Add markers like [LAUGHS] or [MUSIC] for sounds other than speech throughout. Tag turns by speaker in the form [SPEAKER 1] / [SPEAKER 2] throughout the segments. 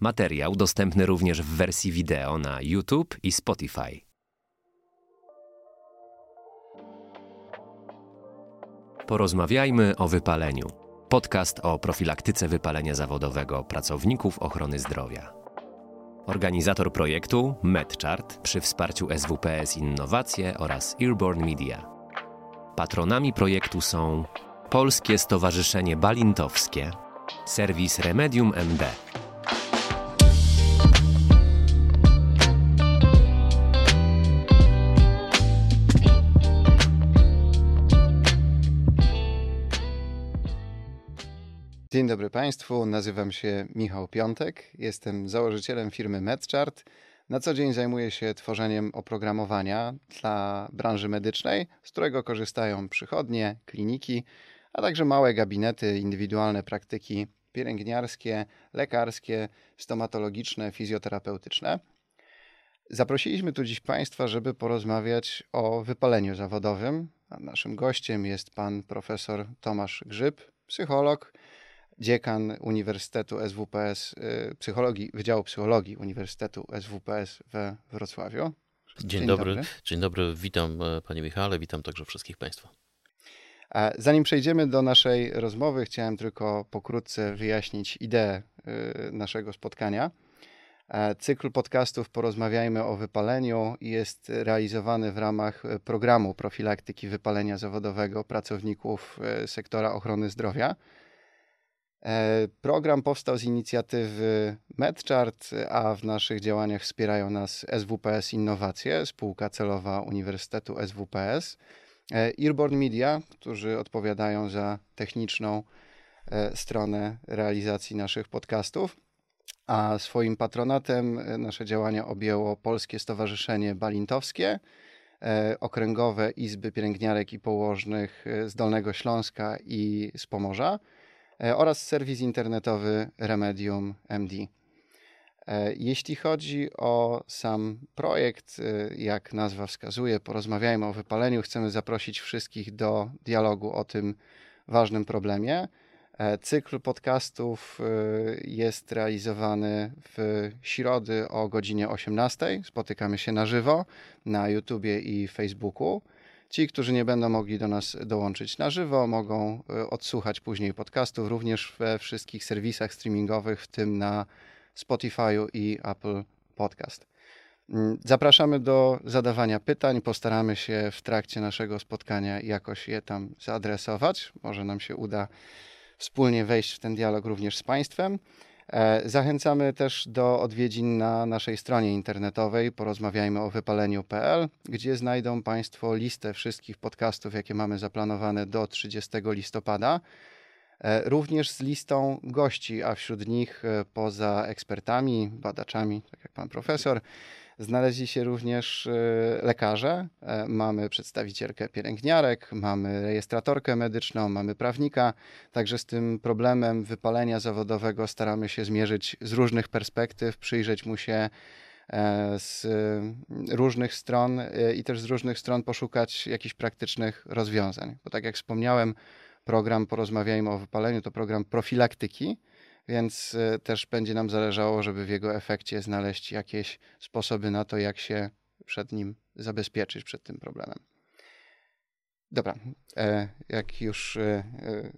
[SPEAKER 1] Materiał dostępny również w wersji wideo na YouTube i Spotify. Porozmawiajmy o wypaleniu. Podcast o profilaktyce wypalenia zawodowego pracowników ochrony zdrowia. Organizator projektu MedChart przy wsparciu SWPS Innowacje oraz Earborn Media. Patronami projektu są Polskie Stowarzyszenie Balintowskie, serwis Remedium MD.
[SPEAKER 2] Dzień dobry Państwu, nazywam się Michał Piątek, jestem założycielem firmy MedChart. Na co dzień zajmuję się tworzeniem oprogramowania dla branży medycznej, z którego korzystają przychodnie, kliniki, a także małe gabinety, indywidualne praktyki pielęgniarskie, lekarskie, stomatologiczne, fizjoterapeutyczne. Zaprosiliśmy tu dziś Państwa, żeby porozmawiać o wypaleniu zawodowym. A naszym gościem jest pan profesor Tomasz Grzyb, psycholog, dziekan Uniwersytetu SWPS, y, psychologii, Wydziału Psychologii Uniwersytetu SWPS we Wrocławiu.
[SPEAKER 3] Dzień, Dzień dobry. dobry. Dzień dobry, witam e, panie Michale, witam także wszystkich państwa.
[SPEAKER 2] Zanim przejdziemy do naszej rozmowy, chciałem tylko pokrótce wyjaśnić ideę y, naszego spotkania. E, cykl podcastów Porozmawiajmy o wypaleniu jest realizowany w ramach programu profilaktyki wypalenia zawodowego pracowników e, sektora ochrony zdrowia. E, program powstał z inicjatywy MedChart, a w naszych działaniach wspierają nas SWPS Innowacje, spółka celowa Uniwersytetu SWPS, Earborn Media, którzy odpowiadają za techniczną e, stronę realizacji naszych podcastów, a swoim patronatem e, nasze działania objęło Polskie Stowarzyszenie Balintowskie, okręgowe Izby Pielęgniarek i Położnych z Dolnego Śląska i z Pomorza – oraz serwis internetowy Remedium MD. E, jeśli chodzi o sam projekt, e, jak nazwa wskazuje, porozmawiajmy o wypaleniu. Chcemy zaprosić wszystkich do dialogu o tym ważnym problemie. Cykl podcastów jest realizowany w środy o godzinie 18. Spotykamy się na żywo na YouTubie i Facebooku. Ci, którzy nie będą mogli do nas dołączyć na żywo, mogą e, odsłuchać później podcastów również we wszystkich serwisach streamingowych, w tym na Spotify i Apple Podcast. Mm, zapraszamy do zadawania pytań. Postaramy się w trakcie naszego spotkania jakoś je tam zaadresować. Może nam się uda wspólnie wejść w ten dialog również z Państwem. E, zachęcamy też do odwiedzin na naszej stronie internetowej porozmawiajmy o wypaleniu.pl, gdzie znajdą Państwo listę wszystkich podcastów, jakie mamy zaplanowane do 30 listopada. E, również z listą gości, a wśród nich e, poza ekspertami, badaczami, tak jak pan profesor, Znaleźli się również e, lekarze, e, mamy przedstawicielkę pielęgniarek, mamy rejestratorkę medyczną, mamy prawnika, także z tym problemem wypalenia zawodowego staramy się zmierzyć z różnych perspektyw, przyjrzeć mu się e, z różnych stron i też z różnych stron poszukać jakichś praktycznych rozwiązań. Bo tak jak wspomniałem, program Porozmawiajmy o wypaleniu to program profilaktyki, więc y, też będzie nam zależało, żeby w jego efekcie znaleźć jakieś sposoby na to, jak się przed nim zabezpieczyć, przed tym problemem. Dobra, e, jak już e, e,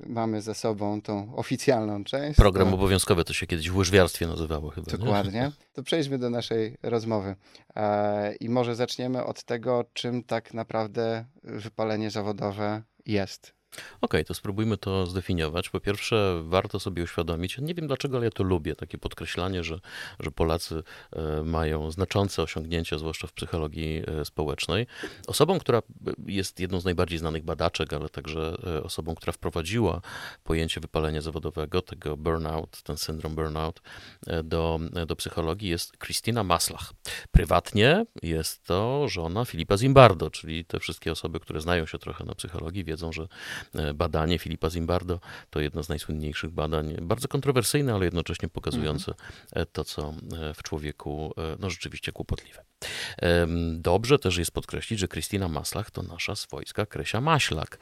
[SPEAKER 2] mamy za sobą tą oficjalną część.
[SPEAKER 3] Program to... obowiązkowy to się kiedyś w łyżwiarstwie nazywało chyba.
[SPEAKER 2] Dokładnie. Nie? [LAUGHS] To przejdźmy do naszej rozmowy. I może zaczniemy od tego, czym tak naprawdę wypalenie zawodowe jest.
[SPEAKER 3] Okay, to spróbujmy to zdefiniować. Po pierwsze, warto sobie uświadomić, nie wiem dlaczego, ale ja to lubię, takie podkreślanie, że, że Polacy e, mają znaczące osiągnięcia, zwłaszcza w psychologii e, społecznej. Osobą, która jest jedną z najbardziej znanych badaczek, ale także e, osobą, która wprowadziła pojęcie wypalenia zawodowego, tego burnout, ten syndrom burnout do, do psychologii jest Christina Maslach. Prywatnie jest to żona Filipa Zimbardo, czyli te wszystkie osoby, które znają się trochę na psychologii, wiedzą, że badanie Filipa Zimbardo to jedno z najsłynniejszych badań, bardzo kontrowersyjne, ale jednocześnie pokazujące mhm. to, co w człowieku no, rzeczywiście kłopotliwe. Dobrze też jest podkreślić, że Krystyna Maslach to nasza swojska Kresia Maślak,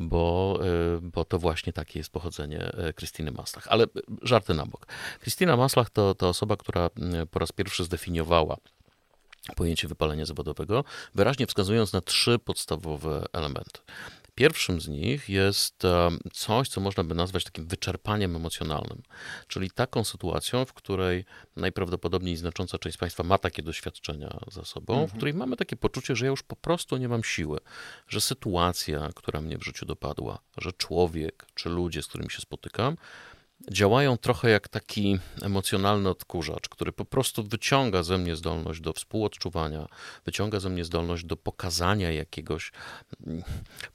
[SPEAKER 3] bo, bo to właśnie takie jest pochodzenie Krystyny Maslach. Ale żarty na bok. Krystyna Maslach to, to osoba, która po raz pierwszy zdefiniowała pojęcie wypalenia zawodowego, wyraźnie wskazując na trzy podstawowe elementy. Pierwszym z nich jest e, coś, co można by nazwać takim wyczerpaniem emocjonalnym, czyli taką sytuacją, w której najprawdopodobniej znacząca część Państwa ma takie doświadczenia za sobą, mhm. w której mamy takie poczucie, że ja już po prostu nie mam siły, że sytuacja, która mnie w życiu dopadła, że człowiek czy ludzie, z którymi się spotykam, działają trochę jak taki emocjonalny odkurzacz, który po prostu wyciąga ze mnie zdolność do współodczuwania, wyciąga ze mnie zdolność do pokazania jakiegoś mm,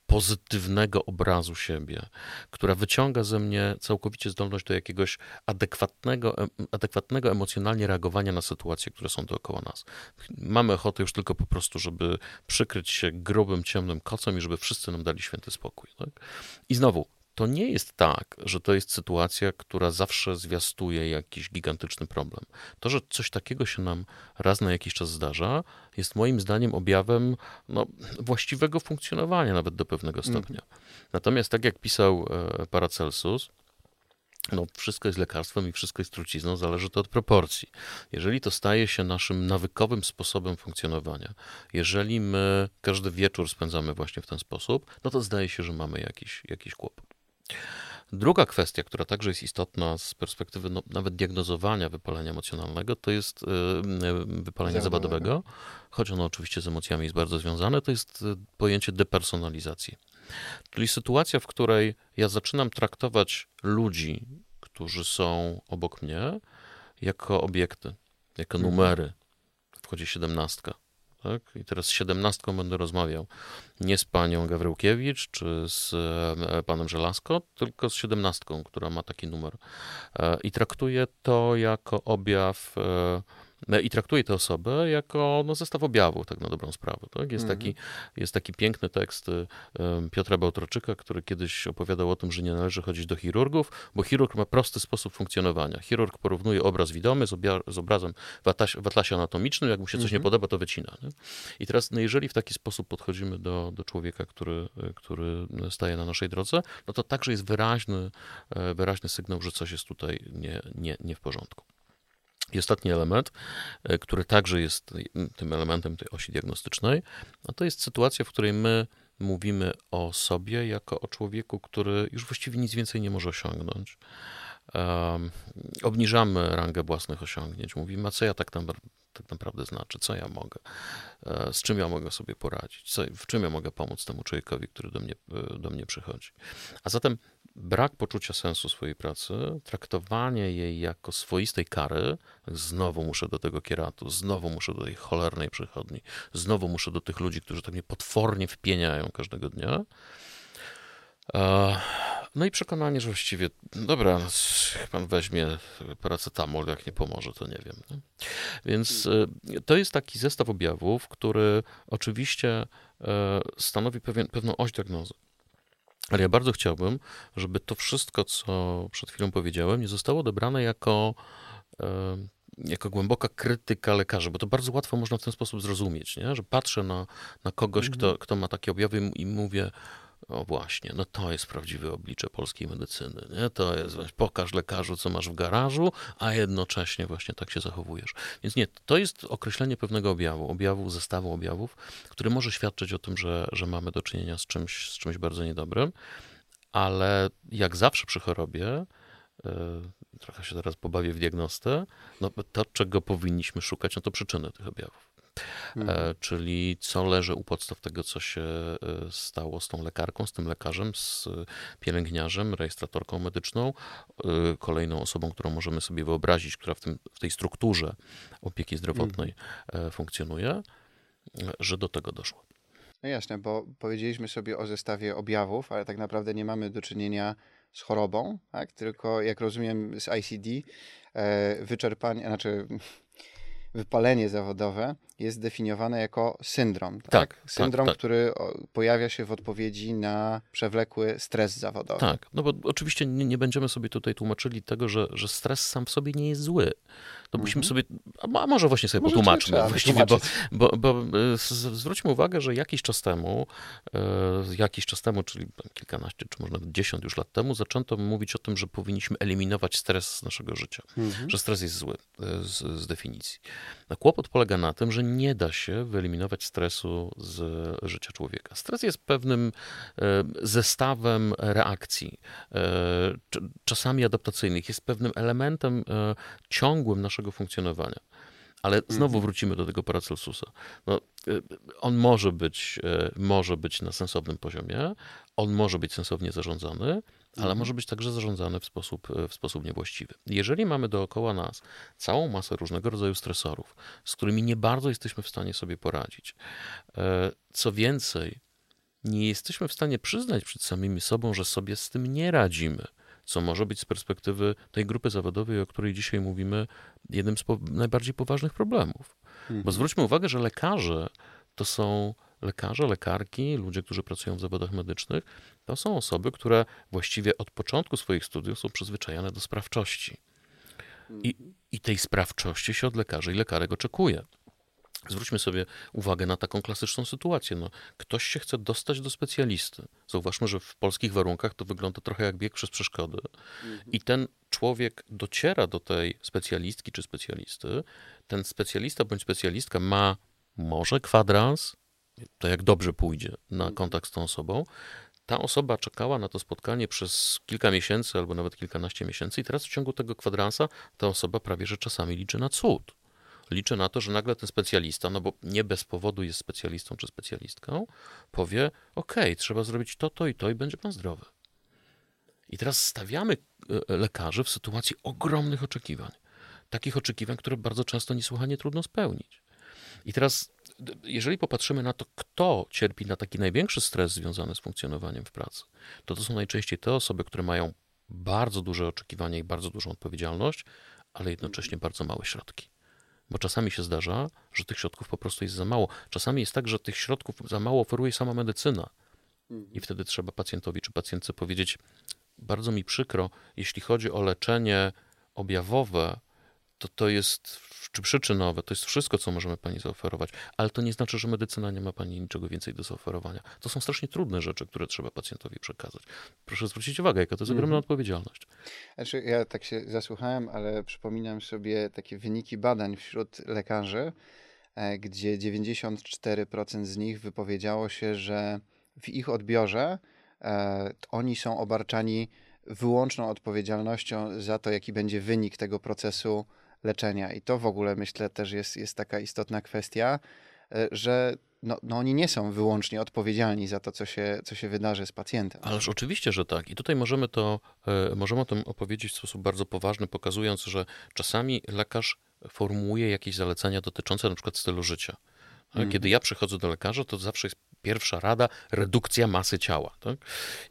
[SPEAKER 3] pozytywnego obrazu siebie, która wyciąga ze mnie całkowicie zdolność do jakiegoś adekwatnego, adekwatnego emocjonalnie reagowania na sytuacje, które są dookoła nas. Mamy ochotę już tylko po prostu, żeby przykryć się grubym, ciemnym kocem i żeby wszyscy nam dali święty spokój. Tak? I znowu, to nie jest tak, że to jest sytuacja, która zawsze zwiastuje jakiś gigantyczny problem. To, że coś takiego się nam raz na jakiś czas zdarza, jest moim zdaniem objawem no, właściwego funkcjonowania, nawet do pewnego mhm. stopnia. Mm. Natomiast, tak jak pisał e, Paracelsus, no, wszystko jest lekarstwem i wszystko jest trucizną, zależy to od proporcji. Jeżeli to staje się naszym nawykowym sposobem funkcjonowania, jeżeli my każdy wieczór spędzamy właśnie w ten sposób, no to zdaje się, że mamy jakiś, jakiś kłopot. Druga kwestia, która także jest istotna z perspektywy no, nawet diagnozowania wypalenia emocjonalnego, to jest yy, wypalenie zawodowego, choć ono oczywiście z emocjami jest bardzo związane, to jest y, pojęcie depersonalizacji. Czyli sytuacja, w której ja zaczynam traktować ludzi, którzy są obok mnie, jako obiekty, jako mhm. numery. Wchodzi siedemnastka tak? I teraz z siedemnastką będę rozmawiał nie z panią Gawryłkiewicz czy z e, panem Żelazko, tylko z siedemnastką, która ma taki numer. E, I traktuję to jako objaw e, i traktuje tę osobę jako no, zestaw objawów, tak na dobrą sprawę. Tak? Jest, mhm. taki, jest taki piękny tekst y, Piotra Bałtroczyka, który kiedyś opowiadał o tym, że nie należy chodzić do chirurgów, bo chirurg ma prosty sposób funkcjonowania. Chirurg porównuje obraz widomy z, z obrazem w, atlasie, w atlasie anatomicznym, jak mu się coś mhm. nie podoba, to wycina. Nie? I teraz, no, jeżeli w taki sposób podchodzimy do, do człowieka, który, który staje na naszej drodze, no to także jest wyraźny, e, wyraźny sygnał, że coś jest tutaj nie, nie, nie w porządku. I ostatni element, e, który także jest tym elementem tej osi diagnostycznej, no to jest sytuacja, w której my mówimy o sobie jako o człowieku, który już właściwie nic więcej nie może osiągnąć. Um, obniżamy rangę własnych osiągnięć. Mówimy, a co ja tak, tam, tak naprawdę znaczy, co ja mogę, e, z czym ja mogę sobie poradzić, co, w czym ja mogę pomóc temu człowiekowi, który do mnie, e, do mnie przychodzi. A zatem brak poczucia sensu swojej pracy, traktowanie jej jako swoistej kary, znowu muszę do tego kieratu, znowu muszę do tej cholernej przychodni, znowu muszę do tych ludzi, którzy tak mnie potwornie wpieniają każdego dnia. No i przekonanie, że właściwie, dobra, pan weźmie paracetamol, jak nie pomoże, to nie wiem. Więc e, to jest taki zestaw objawów, który oczywiście e, stanowi pewien, pewną oś diagnozy. Ale ja bardzo chciałbym, żeby to wszystko, co przed chwilą powiedziałem, nie zostało odebrane jako, jako głęboka krytyka lekarzy, bo to bardzo łatwo można w ten sposób zrozumieć, nie? że patrzę na, na kogoś, mhm. kto, kto ma takie objawy i mówię, o właśnie, no to jest prawdziwe oblicze polskiej medycyny. Nie? To jest, pokaż lekarzu, co masz w garażu, a jednocześnie właśnie tak się zachowujesz. Więc nie, to jest określenie pewnego objawu, objawu, zestawu objawów, który może świadczyć o tym, że, że mamy do czynienia z czymś, z czymś bardzo niedobrym, ale jak zawsze przy chorobie, yy, trochę się teraz pobawię w diagnostę, no to, czego powinniśmy szukać, no to przyczyny tych objawów. Mhm. czyli co leży u podstaw tego, co się e, stało z tą lekarką, z tym lekarzem, z pielęgniarzem, rejestratorką medyczną, e, kolejną osobą, którą możemy sobie wyobrazić, która w, tym, w tej strukturze opieki zdrowotnej mhm. funkcjonuje, że do tego doszło.
[SPEAKER 2] No jasne, bo powiedzieliśmy sobie o zestawie objawów, ale tak naprawdę nie mamy do czynienia z chorobą, tak? tylko jak rozumiem z ICD, wyczerpanie, znaczy [LAUGHS] wypalenie zawodowe jest definiowane jako syndrom. Tak,
[SPEAKER 3] Tak, tak,
[SPEAKER 2] syndrom,
[SPEAKER 3] tak.
[SPEAKER 2] który o, pojawia się w odpowiedzi na przewlekły stres zawodowy.
[SPEAKER 3] Tak, no bo oczywiście nie, nie będziemy sobie tutaj tłumaczyli tego, że, że stres sam w sobie nie jest zły. To musimy sobie, a mo- a może właśnie sobie
[SPEAKER 2] Mhm. Może
[SPEAKER 3] potłumaczmy właściwie, bo, bo, bo e, zwróćmy uwagę, że jakiś czas temu, e, jakiś czas temu, czyli kilkanaście, czy może nawet dziesiąt już lat temu, zaczęto mówić o tym, że powinniśmy eliminować stres z naszego życia,
[SPEAKER 2] Mhm.
[SPEAKER 3] że stres jest zły e, z, z definicji. No, kłopot polega na tym, że nie da się wyeliminować stresu z życia człowieka. Stres jest pewnym e, zestawem reakcji, e, cz- czasami adaptacyjnych, jest pewnym elementem e, ciągłym naszego funkcjonowania. Ale znowu wrócimy do tego Paracelsusa. No, y, on może być, e, może być na sensownym poziomie, on może być sensownie zarządzany, ale może być także zarządzany w sposób, e, w sposób niewłaściwy. Jeżeli mamy dookoła nas całą masę różnego rodzaju stresorów, z którymi nie bardzo jesteśmy w stanie sobie poradzić, co więcej, nie jesteśmy w stanie przyznać przed samymi sobą, że sobie z tym nie radzimy, co może być z perspektywy tej grupy zawodowej, o której dzisiaj mówimy, jednym z po- najbardziej poważnych problemów. Bo zwróćmy uwagę, że lekarze to są lekarze, lekarki, ludzie, którzy pracują w zawodach medycznych, to są osoby, które właściwie od początku swoich studiów są przyzwyczajone do sprawczości. I, I tej sprawczości się od lekarzy i lekarek oczekuje. Zwróćmy sobie uwagę na taką klasyczną sytuację. No, ktoś się chce dostać do specjalisty. Zauważmy, że w polskich warunkach to wygląda trochę jak bieg przez przeszkody. I ten człowiek dociera do tej specjalistki czy specjalisty. Ten specjalista bądź specjalistka ma może kwadrans, to jak dobrze pójdzie na kontakt z tą osobą. Ta osoba czekała na to spotkanie przez kilka miesięcy albo nawet kilkanaście miesięcy, i teraz w ciągu tego kwadransa ta osoba prawie że czasami liczy na cud liczę na to, że nagle ten specjalista, no bo nie bez powodu jest specjalistą czy specjalistką, powie: OK, trzeba zrobić to, to i to, i będzie pan zdrowy. I teraz stawiamy e, lekarzy w sytuacji ogromnych oczekiwań. Takich oczekiwań, które bardzo często niesłychanie trudno spełnić. I teraz, jeżeli popatrzymy na to, kto cierpi na taki największy stres związany z funkcjonowaniem w pracy, to to są najczęściej te osoby, które mają bardzo duże oczekiwania i bardzo dużą odpowiedzialność, ale jednocześnie bardzo małe środki. Bo czasami się zdarza, że tych środków po prostu jest za mało. Czasami jest tak, że tych środków za mało oferuje sama medycyna. I wtedy trzeba pacjentowi czy pacjentce powiedzieć: Bardzo mi przykro, jeśli chodzi o leczenie objawowe, to to jest, czy przyczynowe, to jest wszystko, co możemy pani zaoferować, ale to nie znaczy, że medycyna nie ma pani niczego więcej do zaoferowania. To są strasznie trudne rzeczy, które trzeba pacjentowi przekazać. Proszę zwrócić uwagę, jaka to jest ogromna odpowiedzialność.
[SPEAKER 2] Znaczy, ja tak się zasłuchałem, ale przypominam sobie takie wyniki badań wśród lekarzy, e, gdzie 94% z nich wypowiedziało się, że w ich odbiorze e, oni są obarczani wyłączną odpowiedzialnością za to, jaki będzie wynik tego procesu leczenia. I to w ogóle myślę też jest, jest taka istotna kwestia, e, że no, no oni nie są wyłącznie odpowiedzialni za to, co się, co się wydarzy z pacjentem.
[SPEAKER 3] Ależ oczywiście, że tak. I tutaj możemy to, e, możemy o tym opowiedzieć w sposób bardzo poważny, pokazując, że czasami lekarz formułuje jakieś zalecenia dotyczące na przykład stylu życia. Kiedy ja przychodzę do lekarza, to zawsze jest pierwsza rada redukcja masy ciała. Tak?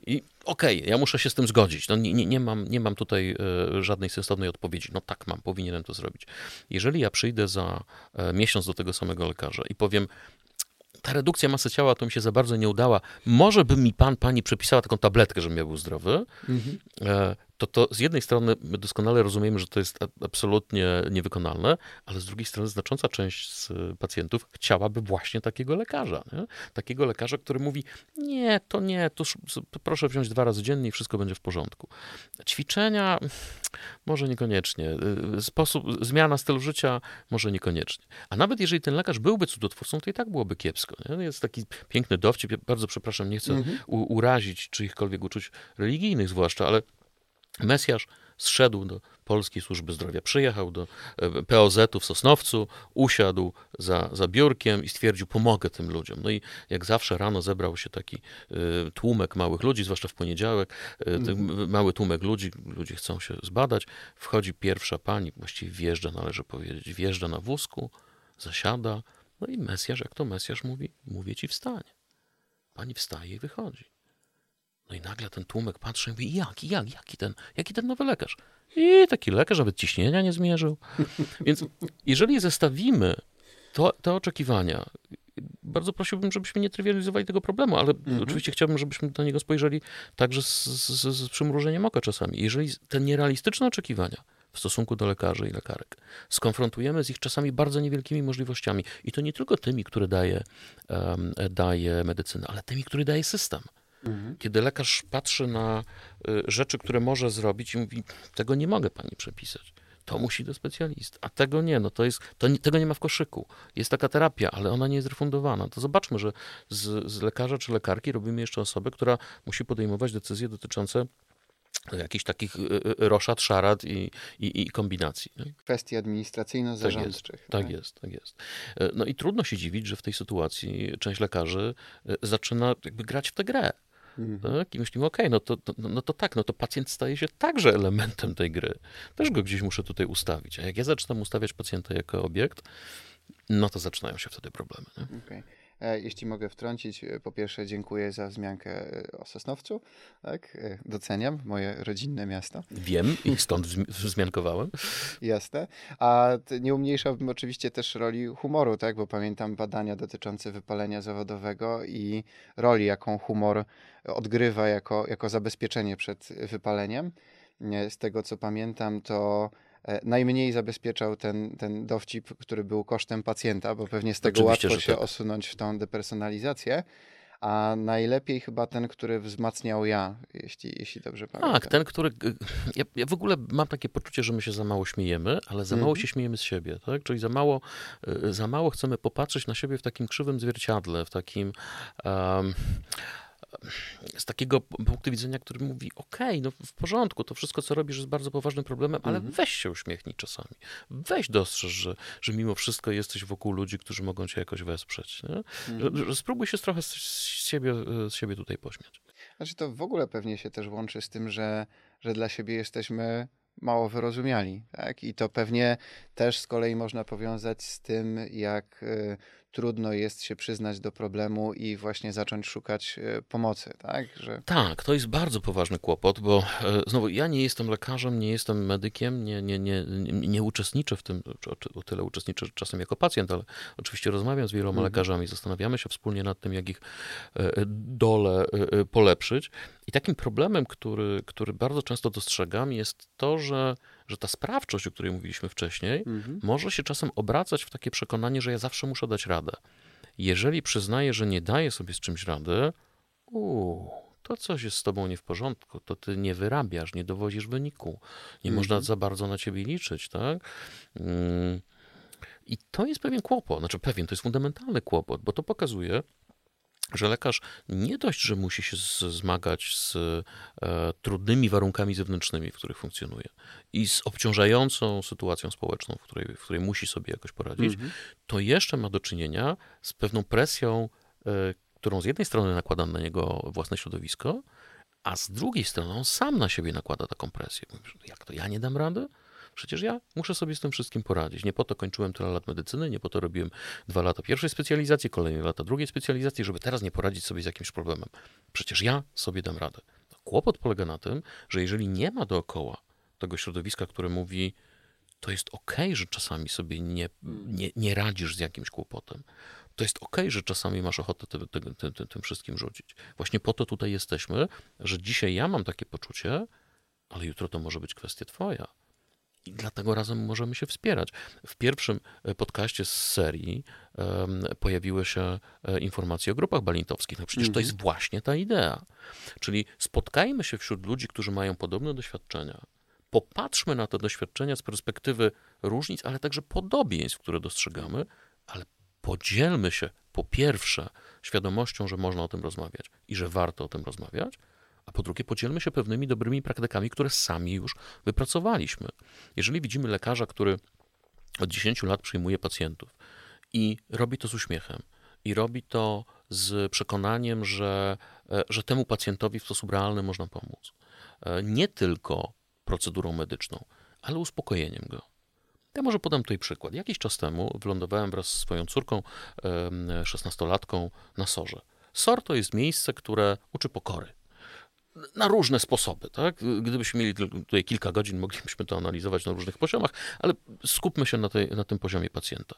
[SPEAKER 3] I okej, ja muszę się z tym zgodzić. No, nie, nie, nie, mam, nie mam tutaj e, żadnej sensownej odpowiedzi. No tak mam, powinienem to zrobić. Jeżeli ja przyjdę za e, miesiąc do tego samego lekarza i powiem, ta redukcja masy ciała to mi się za bardzo nie udała. Może by mi pan, pani przepisała taką tabletkę, żebym ja był zdrowy. E, To to z jednej strony my doskonale rozumiemy, że to jest absolutnie niewykonalne, ale z drugiej strony znacząca część z pacjentów chciałaby właśnie takiego lekarza. Nie? Takiego lekarza, który mówi, nie, to nie, to, sz- to proszę wziąć dwa razy dziennie i wszystko będzie w porządku. Ćwiczenia może niekoniecznie. Y, Sposób, zmiana stylu życia może niekoniecznie. A nawet jeżeli ten lekarz byłby cudotwórcą, to i tak byłoby kiepsko. Nie? Jest taki piękny dowcip, bardzo przepraszam, nie chcę u, urazić czyichkolwiek uczuć religijnych zwłaszcza, ale Mesjasz zszedł do Polskiej Służby Zdrowia, przyjechał do e, POZ-u w Sosnowcu, usiadł za, za biurkiem i stwierdził, pomogę tym ludziom. No i jak zawsze rano zebrał się taki e, tłumek małych ludzi, zwłaszcza w poniedziałek, e, ten mały tłumek ludzi, ludzie chcą się zbadać, wchodzi pierwsza pani, właściwie wjeżdża, należy powiedzieć, wjeżdża na wózku, zasiada, no i Mesjasz, jak to Mesjasz mówi, mówię ci wstanie. Pani wstaje i wychodzi. No i nagle ten tłumek patrzy i mówi, jak, jak, jaki ten, jaki ten nowy lekarz? I taki lekarz nawet ciśnienia nie zmierzył. Więc jeżeli zestawimy to, te oczekiwania, bardzo prosiłbym, żebyśmy nie trywializowali tego problemu, ale mhm. oczywiście chciałbym, żebyśmy do niego spojrzeli także z, z, z przymrużeniem oka czasami. Jeżeli te nierealistyczne oczekiwania w stosunku do lekarzy i lekarek skonfrontujemy z ich czasami bardzo niewielkimi możliwościami, i to nie tylko tymi, które daje, um, daje medycyna, ale tymi, które daje system. Mhm. Kiedy lekarz patrzy na y, rzeczy, które może zrobić i mówi, tego nie mogę pani przepisać. To musi do specjalisty, a tego nie, no to jest, to nie, tego nie ma w koszyku. Jest taka terapia, ale ona nie jest refundowana. To zobaczmy, że z, z lekarza czy lekarki robimy jeszcze osobę, która musi podejmować decyzje dotyczące jakichś takich y, y, roszad, szarad i, i, i kombinacji. Nie?
[SPEAKER 2] Kwestii administracyjno-zarządczych.
[SPEAKER 3] Tak, tak jest, tak jest. No i trudno się dziwić, że w tej sytuacji część lekarzy zaczyna jakby grać w tę grę. Mhm. Tak? I myślimy, okej, okay, no, to, no, no to tak, no to pacjent staje się także elementem tej gry. Też go gdzieś muszę tutaj ustawić. A jak ja zaczynam ustawiać pacjenta jako obiekt, no to zaczynają się wtedy problemy.
[SPEAKER 2] Okay. E, jeśli mogę wtrącić, e, po pierwsze dziękuję za wzmiankę e, o Sosnowcu. Tak? Doceniam moje rodzinne miasto.
[SPEAKER 3] Wiem i [LAUGHS] stąd wzmiankowałem.
[SPEAKER 2] Jasne. A nie umniejszałbym oczywiście też roli humoru, tak? bo pamiętam badania dotyczące wypalenia zawodowego i roli, jaką humor odgrywa jako, jako zabezpieczenie przed wypaleniem. Z tego co pamiętam, to najmniej zabezpieczał ten, ten dowcip, który był kosztem pacjenta, bo pewnie z tego Oczywiście, łatwo się tak. osunąć w tą depersonalizację. A najlepiej chyba ten, który wzmacniał ja, jeśli, jeśli dobrze pamiętam.
[SPEAKER 3] Tak, ten, który. Ja, ja w ogóle mam takie poczucie, że my się za mało śmiejemy, ale za mało mm. się śmiejemy z siebie, tak? Czyli za mało, e, za mało chcemy popatrzeć na siebie w takim krzywym zwierciadle, w takim. Um, z takiego punktu widzenia, który mówi, okej, okay, no w porządku, to wszystko, co robisz jest bardzo poważnym problemem, ale mm -hmm. weź się uśmiechnij czasami. Weź dostrzeż, że, że mimo wszystko jesteś wokół ludzi, którzy mogą cię jakoś wesprzeć. Mm -hmm. że, że, spróbuj się trochę z, z, siebie, z siebie tutaj pośmiać.
[SPEAKER 2] Znaczy to w ogóle pewnie się też łączy z tym, że, że dla siebie jesteśmy mało wyrozumiali. Tak? I to pewnie też z kolei można powiązać z tym, jak y, trudno jest się przyznać do problemu i właśnie zacząć szukać e, pomocy, tak?
[SPEAKER 3] Że... Tak, to jest bardzo poważny kłopot, bo e, znowu ja nie jestem lekarzem, nie jestem medykiem, nie, nie, nie, nie uczestniczę w tym, o tyle uczestniczę czasem jako pacjent, ale oczywiście rozmawiam z wieloma mhm. lekarzami, zastanawiamy się wspólnie nad tym, jak ich e, dole polepszyć. I takim problemem, który, który bardzo często dostrzegam, jest to, że że ta sprawczość, o której mówiliśmy wcześniej, mhm. może się czasem obracać w takie przekonanie, że ja zawsze muszę dać radę. Jeżeli przyznaję, że nie daję sobie z czymś rady, uu, to coś jest z tobą nie w porządku, to ty nie wyrabiasz, nie dowozisz wyniku, nie mhm. można za bardzo na ciebie liczyć, tak? Mm. I to jest pewien kłopot, znaczy pewien, to jest fundamentalny kłopot, bo to pokazuje, że lekarz nie dość, że musi się zmagać z e, trudnymi warunkami zewnętrznymi, w których funkcjonuje i z obciążającą sytuacją społeczną, w której, w której musi sobie jakoś poradzić, mm -hmm. to jeszcze ma do czynienia z pewną presją, e, którą z jednej strony nakłada na niego własne środowisko, a z drugiej strony on sam na siebie nakłada taką presję. Jak to ja nie dam rady? Przecież ja muszę sobie z tym wszystkim poradzić. Nie po to kończyłem tyle lat medycyny, nie po to robiłem dwa lata pierwszej specjalizacji, kolejne lata drugiej specjalizacji, żeby teraz nie poradzić sobie z jakimś problemem. Przecież ja sobie dam radę. Kłopot polega na tym, że jeżeli nie ma dookoła tego środowiska, które mówi, to jest ok, że czasami sobie nie, nie, nie radzisz z jakimś kłopotem. To jest ok, że czasami masz ochotę tym, tym, tym, tym wszystkim rzucić. Właśnie po to tutaj jesteśmy, że dzisiaj ja mam takie poczucie, ale jutro to może być kwestia twoja. I dlatego razem możemy się wspierać. W pierwszym e, podcaście z serii um, pojawiły się e, informacje o grupach balintowskich. No przecież to jest mhm. właśnie ta idea. Czyli spotkajmy się wśród ludzi, którzy mają podobne doświadczenia. Popatrzmy na te doświadczenia z perspektywy różnic, ale także podobieństw, które dostrzegamy, ale podzielmy się po pierwsze świadomością, że można o tym rozmawiać i że warto o tym rozmawiać, a po drugie podzielmy się pewnymi dobrymi praktykami, które sami już wypracowaliśmy. Jeżeli widzimy lekarza, który od 10 lat przyjmuje pacjentów i robi to z uśmiechem, i robi to z przekonaniem, że, e, że temu pacjentowi w sposób realny można pomóc. E, nie tylko procedurą medyczną, ale uspokojeniem go. Ja może podam tutaj przykład. Jakiś czas temu wylądowałem wraz z swoją córką, 16-latką, na Sorze. SOR to jest miejsce, które uczy pokory. Na różne sposoby. Tak? Gdybyśmy mieli tutaj kilka godzin, moglibyśmy to analizować na różnych poziomach, ale skupmy się na, tej, na tym poziomie pacjenta.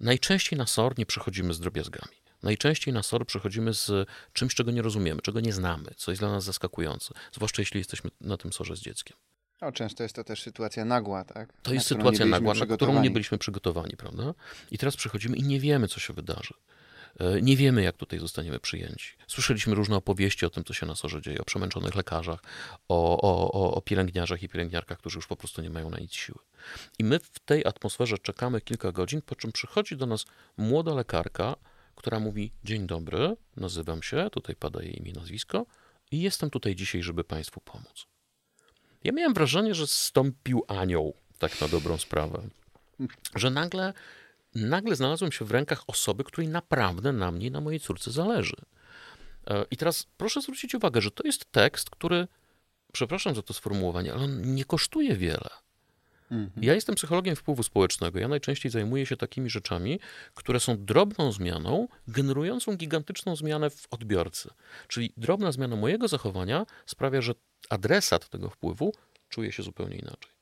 [SPEAKER 3] Najczęściej na SOR nie przechodzimy z drobiazgami. Najczęściej na SOR przechodzimy z czymś, czego nie rozumiemy, czego nie znamy, co jest dla nas zaskakujące, zwłaszcza jeśli jesteśmy na tym SORze z dzieckiem.
[SPEAKER 2] No, często jest to też sytuacja nagła, tak?
[SPEAKER 3] To jest sytuacja nagła, na którą nie byliśmy przygotowani, prawda? I teraz przychodzimy i nie wiemy, co się wydarzy. E, nie wiemy, jak tutaj zostaniemy przyjęci. Słyszeliśmy różne opowieści o tym, co się na sorze dzieje, o przemęczonych lekarzach, o, o, o pielęgniarzach i pielęgniarkach, którzy już po prostu nie mają na nic siły. I my w tej atmosferze czekamy kilka godzin, po czym przychodzi do nas młoda lekarka, która mówi: Dzień dobry, nazywam się, tutaj pada jej imię, nazwisko, i jestem tutaj dzisiaj, żeby Państwu pomóc. Ja miałem wrażenie, że stąpił anioł, tak na dobrą sprawę. Że nagle nagle znalazłem się w rękach osoby, której naprawdę na mnie i na mojej córce zależy. E, I teraz proszę zwrócić uwagę, że to jest tekst, który, przepraszam za to sformułowanie, ale on nie kosztuje wiele. Mhm. Ja jestem psychologiem wpływu społecznego. Ja najczęściej zajmuję się takimi rzeczami, które są drobną zmianą, generującą gigantyczną zmianę w odbiorcy. Czyli drobna zmiana mojego zachowania sprawia, że adresat tego wpływu czuje się zupełnie inaczej.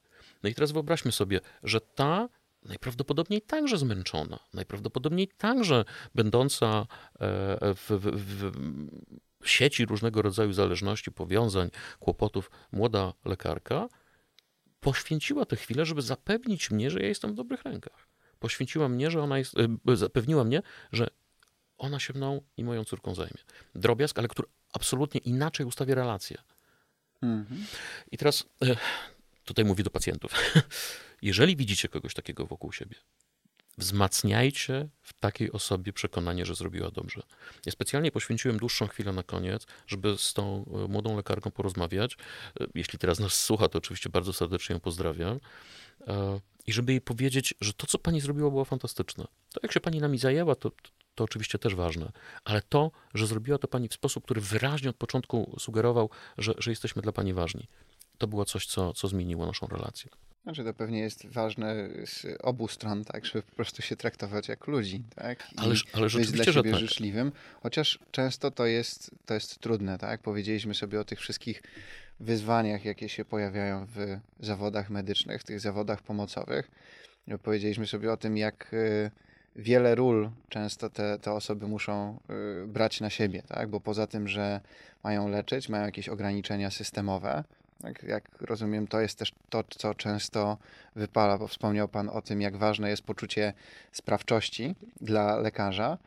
[SPEAKER 3] No i teraz wyobraźmy sobie, że ta najprawdopodobniej także zmęczona, najprawdopodobniej także będąca e, w, w, w sieci różnego rodzaju zależności, powiązań, kłopotów, młoda lekarka poświęciła tę chwilę, żeby zapewnić mnie, że ja jestem w dobrych rękach. Poświęciła mnie, że ona jest, e, zapewniła mnie, że ona się mną i moją córką zajmie. Drobiazg, ale który absolutnie inaczej ustawia relacje. Mhm. I teraz e, tutaj mówię do pacjentów. [LAUGHS] Jeżeli widzicie kogoś takiego wokół siebie, wzmacniajcie w takiej osobie przekonanie, że zrobiła dobrze. Ja specjalnie poświęciłem dłuższą chwilę na koniec, żeby z tą e, młodą lekarką porozmawiać. E, jeśli teraz nas słucha, to oczywiście bardzo serdecznie ją pozdrawiam. E, I żeby jej powiedzieć, że to, co pani zrobiła, było fantastyczne. To, jak się pani nami zajęła, to, to oczywiście też ważne, ale to, że zrobiła to pani w sposób, który wyraźnie od początku sugerował, że, że jesteśmy dla pani ważni, to było coś, co, co zmieniło naszą relację.
[SPEAKER 2] Znaczy to pewnie jest ważne z obu stron, tak, żeby po prostu się traktować jak ludzi, tak?
[SPEAKER 3] I ależ, ależ być
[SPEAKER 2] dla siebie
[SPEAKER 3] tak.
[SPEAKER 2] życzliwym, chociaż często to jest, to jest trudne, tak? Powiedzieliśmy sobie o tych wszystkich wyzwaniach, jakie się pojawiają w zawodach medycznych, w tych zawodach pomocowych. Powiedzieliśmy sobie o tym, jak y, wiele ról często te, te osoby muszą y, brać na siebie, tak? Bo poza tym, że mają leczyć, mają jakieś ograniczenia systemowe, jak, jak rozumiem, to jest też to, co często wypala, bo wspomniał Pan o tym, jak ważne jest poczucie sprawczości dla lekarza.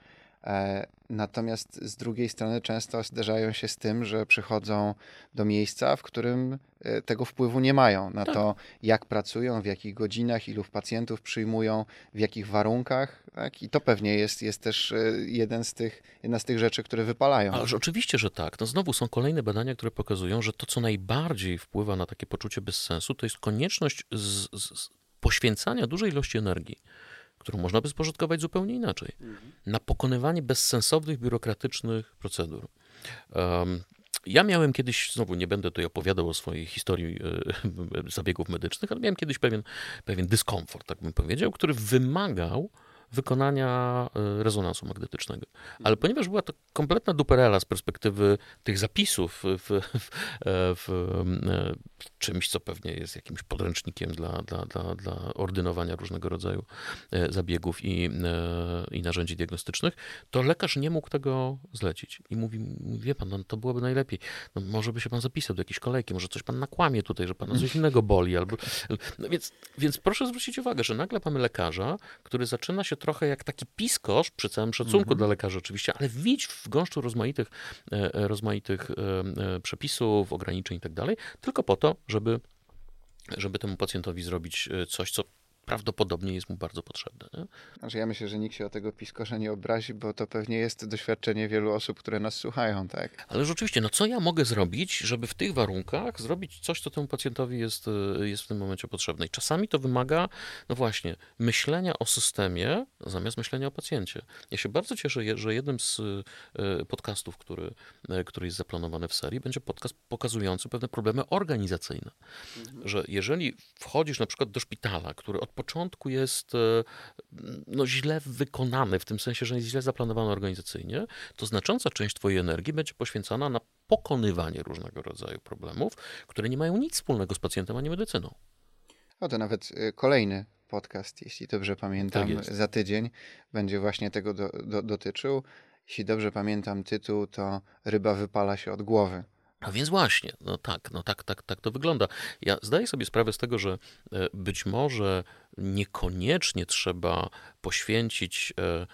[SPEAKER 2] E, natomiast z drugiej strony często zderzają się z tym, że przychodzą do miejsca, w którym e, tego wpływu nie mają na tak. to, jak pracują, w jakich godzinach, ilu pacjentów przyjmują, w jakich warunkach. Tak? I to pewnie jest, jest też e, jeden z tych, jedna z tych rzeczy, które wypalają.
[SPEAKER 3] Ależ oczywiście, że tak. No znowu są kolejne badania, które pokazują, że to, co najbardziej wpływa na takie poczucie bezsensu, to jest konieczność z, z poświęcania dużej ilości energii którą można by spożytkować zupełnie inaczej. Mhm. Na pokonywanie bezsensownych, biurokratycznych procedur. Um, ja miałem kiedyś, znowu nie będę tutaj opowiadał o swojej historii e, [LAUGHS] zabiegów medycznych, ale miałem kiedyś pewien, pewien dyskomfort, tak bym powiedział, który wymagał wykonania e, rezonansu magnetycznego. Ale ponieważ była to kompletna duperela z perspektywy tych zapisów w, w, w, w czymś, co pewnie jest jakimś podręcznikiem dla, dla, dla, dla ordynowania różnego rodzaju e, zabiegów i, i narzędzi diagnostycznych, to lekarz nie mógł tego zlecić. I mówi, wie pan, no, to byłoby najlepiej. No, może by się pan zapisał do jakiejś kolejki, może coś pan nakłamie tutaj, że pana coś innego boli. Albo... [LAUGHS] No, więc, więc proszę zwrócić uwagę, że nagle mamy lekarza, który zaczyna się trochę jak taki piskosz, przy całym szacunku mm -hmm. dla lekarzy oczywiście, ale widź w gąszczu rozmaitych, e, e, rozmaitych e, przepisów, ograniczeń i tak dalej, tylko po to, żeby, żeby temu pacjentowi zrobić coś, co prawdopodobnie jest mu bardzo potrzebne. Nie?
[SPEAKER 2] Znaczy ja myślę, że nikt się o tego piskosza nie obrazi, bo to pewnie jest doświadczenie wielu osób, które nas słuchają, tak?
[SPEAKER 3] Ale rzeczywiście, no co ja mogę zrobić, żeby w tych warunkach zrobić coś, co temu pacjentowi jest, e, jest w tym momencie potrzebne? I czasami to wymaga, no właśnie, myślenia o systemie zamiast myślenia o pacjencie. Ja się bardzo cieszę, że jednym z e, podcastów, który, który jest zaplanowany w serii, będzie podcast pokazujący pewne problemy organizacyjne. Mhm. Że jeżeli wchodzisz na przykład do szpitala, który od początku jest no, źle wykonany, w tym sensie, że jest źle zaplanowany organizacyjnie, to znacząca część Twojej energii będzie poświęcona na pokonywanie różnego rodzaju problemów, które nie mają nic wspólnego z pacjentem ani medycyną.
[SPEAKER 2] O, to nawet kolejny podcast, jeśli dobrze pamiętam,
[SPEAKER 3] Tak
[SPEAKER 2] za tydzień będzie właśnie tego do, do, dotyczył. Jeśli dobrze pamiętam tytuł, to ryba wypala się od głowy.
[SPEAKER 3] A więc właśnie, no tak, no tak, tak, tak to wygląda. Ja zdaję sobie sprawę z tego, że e, być może niekoniecznie trzeba poświęcić e,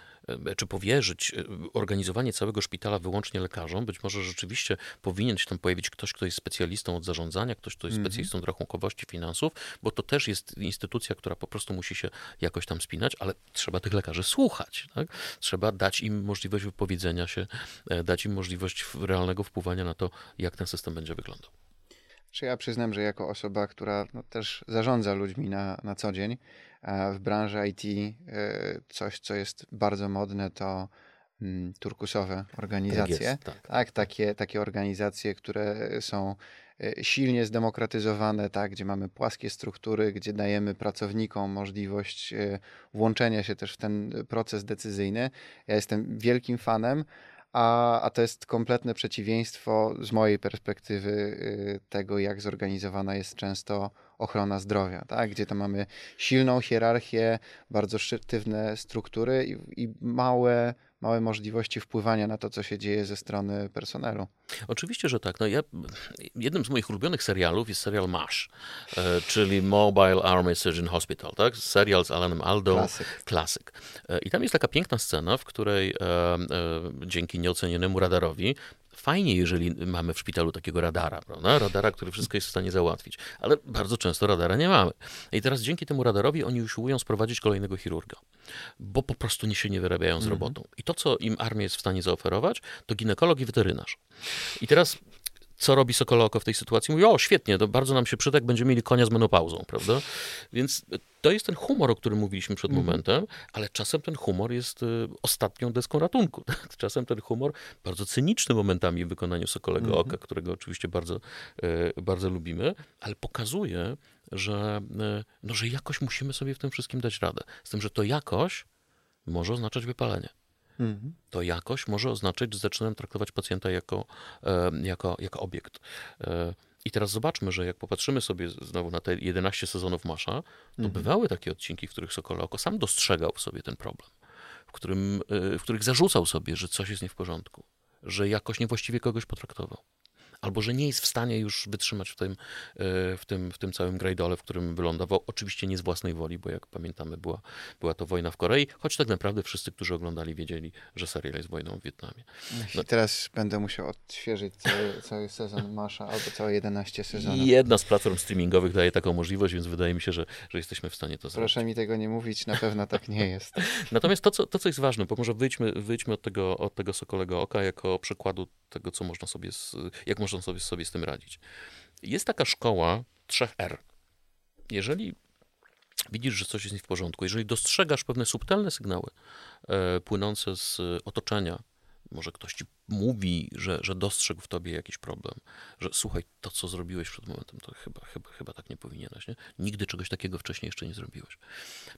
[SPEAKER 3] czy powierzyć organizowanie całego szpitala wyłącznie lekarzom. Być może rzeczywiście powinien się tam pojawić ktoś, kto jest specjalistą od zarządzania, ktoś, kto jest -hmm. specjalistą od rachunkowości finansów, bo to też jest instytucja, która po prostu musi się jakoś tam spinać, ale trzeba tych lekarzy słuchać. Tak? Trzeba dać im możliwość wypowiedzenia się, dać im możliwość realnego wpływania na to, jak ten system będzie wyglądał.
[SPEAKER 2] Czy ja przyznam, że jako osoba, która no, też zarządza ludźmi na, na co dzień w branży IT, e, coś, co jest bardzo modne, to mm, turkusowe organizacje. Tak, jest, tak. tak, takie, takie organizacje, które są e, silnie zdemokratyzowane, tak, gdzie mamy płaskie struktury, gdzie dajemy pracownikom możliwość e, włączenia się też w ten proces decyzyjny. Ja jestem wielkim fanem, a, a to jest kompletne przeciwieństwo z mojej perspektywy y, tego, jak zorganizowana jest często ochrona zdrowia, tak? gdzie tam mamy silną hierarchię, bardzo sztywne struktury i, i małe małe możliwości wpływania na to, co się dzieje ze strony personelu.
[SPEAKER 3] Oczywiście, że tak. No ja, jednym z moich ulubionych serialów jest serial MASH, e, czyli Mobile Army Surgeon Hospital, tak? Serial z Alanem Aldo.
[SPEAKER 2] Klasyk.
[SPEAKER 3] Klasyk. E, I tam jest taka piękna scena, w której e, dzięki nieocenionemu radarowi Fajnie, jeżeli mamy w szpitalu takiego radara, prawda? Radara, który wszystko jest w stanie załatwić, ale bardzo często radara nie mamy. I teraz dzięki temu radarowi oni usiłują sprowadzić kolejnego chirurga, bo po prostu nie się nie wyrabiają z mhm. robotą. I to, co im armia jest w stanie zaoferować, to ginekolog i weterynarz. I teraz co robi Sokoloko w tej sytuacji? Mówi, o świetnie, to bardzo nam się przyda, będziemy mieli konia z menopauzą, prawda? Więc to jest ten humor, o którym mówiliśmy przed mm. momentem, ale czasem ten humor jest y, ostatnią deską ratunku. [LAUGHS] Czasem ten humor bardzo cyniczny momentami w wykonaniu Sokolego mm. Oka, którego oczywiście bardzo, y, bardzo lubimy, ale pokazuje, że, no, że jakoś musimy sobie w tym wszystkim dać radę. Z tym, że to jakoś może oznaczać wypalenie. Mhm. To jakoś może oznaczać, że zaczynam traktować pacjenta jako, e, jako, jako obiekt. E, I teraz zobaczmy, że jak popatrzymy sobie znowu na te 11 sezonów Masza, to mhm. bywały takie odcinki, w których Sokole Oko sam dostrzegał w sobie ten problem, w, którym, e, w których zarzucał sobie, że coś jest nie w porządku, że jakoś niewłaściwie kogoś potraktował albo że nie jest w stanie już wytrzymać w tym, e, w tym, w tym całym grajdole, w którym wylądował. Oczywiście nie z własnej woli, bo jak pamiętamy, była, była to wojna w Korei, choć tak naprawdę wszyscy, którzy oglądali, wiedzieli, że serial jest wojną w Wietnamie.
[SPEAKER 2] No. teraz będę musiał odświeżyć cały, cały sezon Masza albo całe 11 sezonów.
[SPEAKER 3] Jedna z platform streamingowych daje taką możliwość, więc wydaje mi się, że, że jesteśmy w stanie to zrobić.
[SPEAKER 2] Proszę mi tego nie mówić, na pewno tak nie jest. [LAUGHS]
[SPEAKER 3] Natomiast to co, to, co jest ważne, bo może wyjdźmy, wyjdźmy od, tego, od tego Sokolego Oka jako przykładu tego, co można sobie, jak można sobie, sobie z tym radzić. Jest taka szkoła 3R. Jeżeli widzisz, że coś jest nie w porządku, jeżeli dostrzegasz pewne subtelne sygnały e, płynące z otoczenia, może ktoś ci mówi, że, że dostrzegł w tobie jakiś problem, że słuchaj, to co zrobiłeś przed momentem, to chyba, chyba, chyba tak nie powinieneś, nie? Nigdy czegoś takiego wcześniej jeszcze nie zrobiłeś.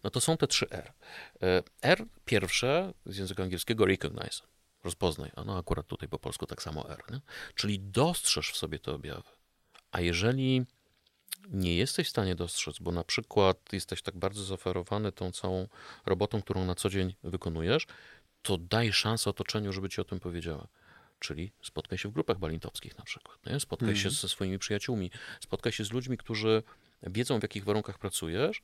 [SPEAKER 3] No to są te trzy R. E, R pierwsze z języka angielskiego recognize rozpoznaj. A no akurat tutaj po polsku tak samo R. Nie? Czyli dostrzeż w sobie te objawy. A jeżeli nie jesteś w stanie dostrzec, bo na przykład jesteś tak bardzo zaoferowany tą całą robotą, którą na co dzień wykonujesz, to daj szansę otoczeniu, żeby ci o tym powiedziała. Czyli spotkaj się w grupach balintowskich na przykład. Nie? Spotkaj się mhm. ze swoimi przyjaciółmi, spotkaj się z ludźmi, którzy wiedzą, w jakich warunkach pracujesz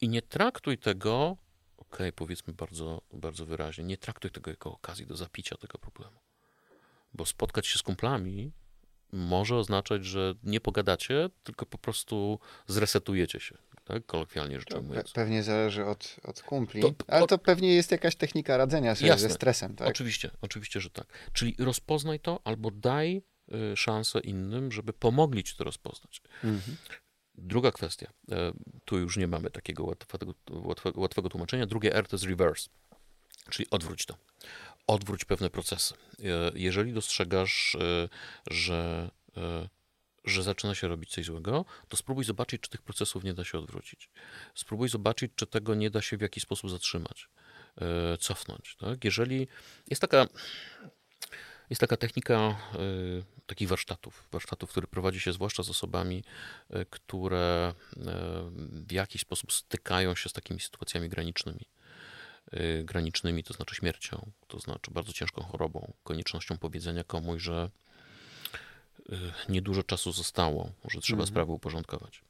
[SPEAKER 3] i nie traktuj tego ok, powiedzmy bardzo, bardzo wyraźnie, nie traktuj tego jako okazji do zapicia tego problemu. Bo spotkać się z kumplami może oznaczać, że nie pogadacie, tylko po prostu zresetujecie się, tak? kolokwialnie rzecz ujmując.
[SPEAKER 2] pewnie zależy od, od kumpli, to, ale to pewnie jest jakaś technika radzenia sobie jasne, ze stresem. Tak?
[SPEAKER 3] Oczywiście, oczywiście, że tak. Czyli rozpoznaj to albo daj y, szansę innym, żeby pomogli ci to rozpoznać. Mhm. Druga kwestia, e, tu już nie mamy takiego łatwego, łatwego, łatwego tłumaczenia. Drugie R to jest reverse, czyli odwróć to. Odwróć pewne procesy. E, jeżeli dostrzegasz, e, że, że zaczyna się robić coś złego, to spróbuj zobaczyć, czy tych procesów nie da się odwrócić. Spróbuj zobaczyć, czy tego nie da się w jakiś sposób zatrzymać, cofnąć. Tak? Jeżeli jest taka, jest taka technika e, takich warsztatów, warsztatów, które prowadzi się zwłaszcza z osobami, e, które w jakiś sposób stykają się z takimi sytuacjami granicznymi granicznymi, to znaczy śmiercią, to znaczy bardzo ciężką chorobą, koniecznością powiedzenia komuś, że Y, niedużo czasu zostało, że trzeba mhm. sprawę uporządkować.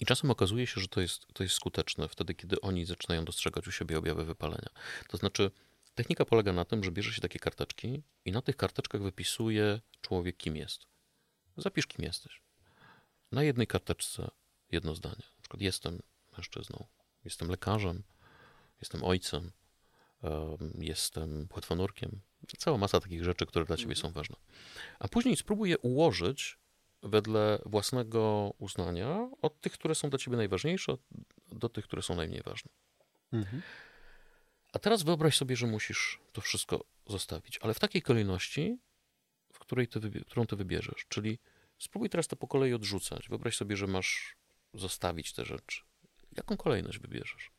[SPEAKER 3] I czasem okazuje się, że to jest, to jest skuteczne wtedy, kiedy oni zaczynają dostrzegać u siebie objawy wypalenia. To znaczy, technika polega na tym, że bierze się takie karteczki i na tych karteczkach wypisuje człowiek, kim jest. Zapisz, kim jesteś. Na jednej karteczce jedno zdanie. Na przykład jestem mężczyzną, jestem lekarzem, jestem ojcem, jestem płetwonurkiem. Cała masa takich rzeczy, które dla ciebie mhm. są ważne. A później spróbuj je ułożyć wedle własnego uznania od tych, które są dla ciebie najważniejsze, do tych, które są najmniej ważne. Mhm. A teraz wyobraź sobie, że musisz to wszystko zostawić, ale w takiej kolejności, w której ty którą ty wybierzesz. Czyli spróbuj teraz to po kolei odrzucać. Wyobraź sobie, że masz zostawić te rzeczy. Jaką kolejność wybierzesz?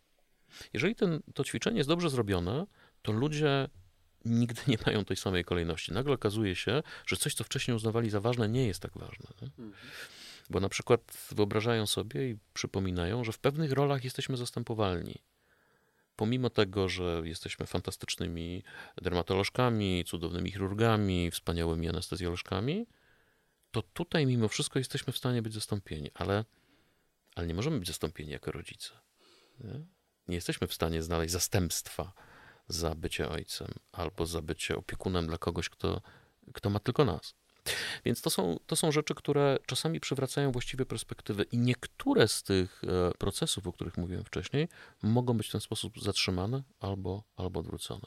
[SPEAKER 3] Jeżeli ten, to ćwiczenie jest dobrze zrobione, to ludzie nigdy nie mają tej samej kolejności. Nagle okazuje się, że coś, co wcześniej uznawali za ważne, nie jest tak ważne. Mhm. Bo na przykład wyobrażają sobie i przypominają, że w pewnych rolach jesteśmy zastępowalni. Pomimo tego, że jesteśmy fantastycznymi dermatolożkami, cudownymi chirurgami, wspaniałymi anestezjolożkami, to tutaj mimo wszystko jesteśmy w stanie być zastąpieni, ale, ale nie możemy być zastąpieni jako rodzice. Nie? nie jesteśmy w stanie znaleźć zastępstwa za bycie ojcem albo za bycie opiekunem dla kogoś, kto, kto ma tylko nas. Więc to są, to są rzeczy, które czasami przywracają właściwe perspektywy, i niektóre z tych e, procesów, o których mówiłem wcześniej, mogą być w ten sposób zatrzymane albo, albo odwrócone.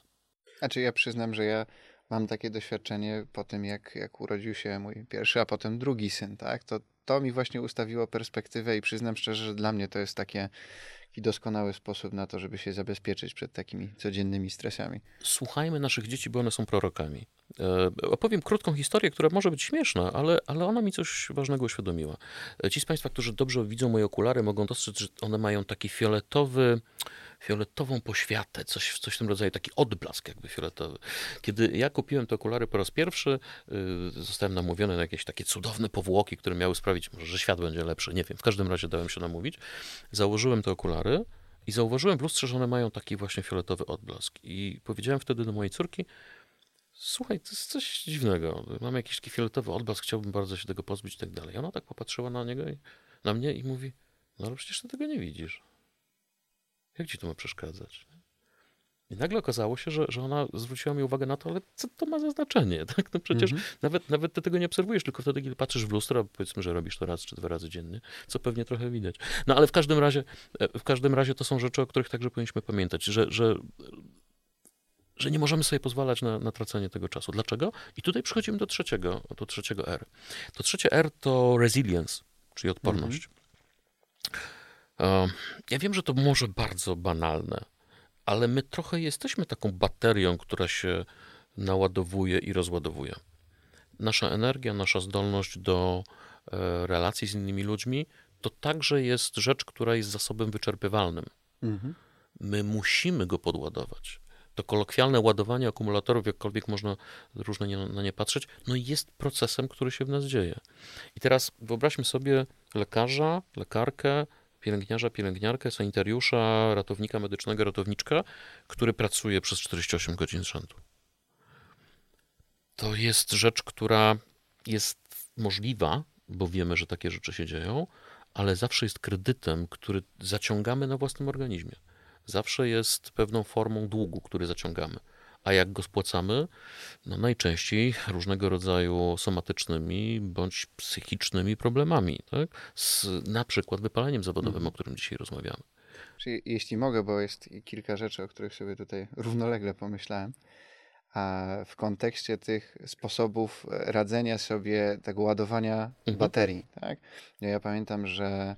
[SPEAKER 2] Znaczy, ja przyznam, że ja mam takie doświadczenie po tym, jak, jak urodził się mój pierwszy, a potem drugi syn, tak? To, to mi właśnie ustawiło perspektywę i przyznam szczerze, że dla mnie to jest takie i doskonały sposób na to, żeby się zabezpieczyć przed takimi codziennymi stresami.
[SPEAKER 3] Słuchajmy naszych dzieci, bo one są prorokami. E, opowiem krótką historię, która może być śmieszna, ale, ale ona mi coś ważnego uświadomiła. E, ci z Państwa, którzy dobrze widzą moje okulary, mogą dostrzec, że one mają taki fioletowy, fioletową poświatę, coś, coś w tym rodzaju, taki odblask jakby fioletowy. Kiedy ja kupiłem te okulary po raz pierwszy, yy, zostałem namówiony na jakieś takie cudowne powłoki, które miały sprawić, może, że świat będzie lepszy, nie wiem, w każdym razie dałem się namówić. Założyłem te okulary i zauważyłem w lustrze, że one mają taki właśnie fioletowy odblask. I powiedziałem wtedy do mojej córki, słuchaj, to jest coś dziwnego, mam jakiś taki fioletowy odblask, chciałbym bardzo się tego pozbyć i tak dalej. I ona tak popatrzyła na niego i na mnie i mówi, no ale przecież ty tego nie widzisz. Jak ci to ma przeszkadzać? I nagle okazało się, że, że ona zwróciła mi uwagę na to, ale co to ma za znaczenie? [LAUGHS] Tak? No przecież mm -hmm. nawet, nawet ty tego nie obserwujesz, tylko wtedy, kiedy patrzysz w lustro, powiedzmy, że robisz to raz czy dwa razy dziennie, co pewnie trochę widać. No ale w każdym razie, e, w każdym razie to są rzeczy, o których także powinniśmy pamiętać, że, że, że nie możemy sobie pozwalać na, na tracenie tego czasu. Dlaczego? I tutaj przechodzimy do trzeciego, do trzeciego R. To trzecie R to resilience, czyli odporność. Mm -hmm. Ja wiem, że to może bardzo banalne, ale my trochę jesteśmy taką baterią, która się naładowuje i rozładowuje. Nasza energia, nasza zdolność do e, relacji z innymi ludźmi to także jest rzecz, która jest zasobem wyczerpywalnym. Mhm. My musimy go podładować. To kolokwialne ładowanie akumulatorów, jakkolwiek można różnie na nie patrzeć, no jest procesem, który się w nas dzieje. I teraz wyobraźmy sobie lekarza, lekarkę, pielęgniarza, pielęgniarkę, sanitariusza, ratownika medycznego, ratowniczka, który pracuje przez 48 godzin z rzędu. To jest rzecz, która jest możliwa, bo wiemy, że takie rzeczy się dzieją, ale zawsze jest kredytem, który zaciągamy na własnym organizmie. Zawsze jest pewną formą długu, który zaciągamy. A jak go spłacamy? No najczęściej różnego rodzaju somatycznymi bądź psychicznymi problemami, tak? Z na przykład wypaleniem zawodowym, mhm. o którym dzisiaj rozmawiamy.
[SPEAKER 2] Czyli jeśli mogę, bo jest kilka rzeczy, o których sobie tutaj równolegle pomyślałem, a w kontekście tych sposobów radzenia sobie, tego ładowania mhm. baterii. Tak? Ja, ja pamiętam, że e,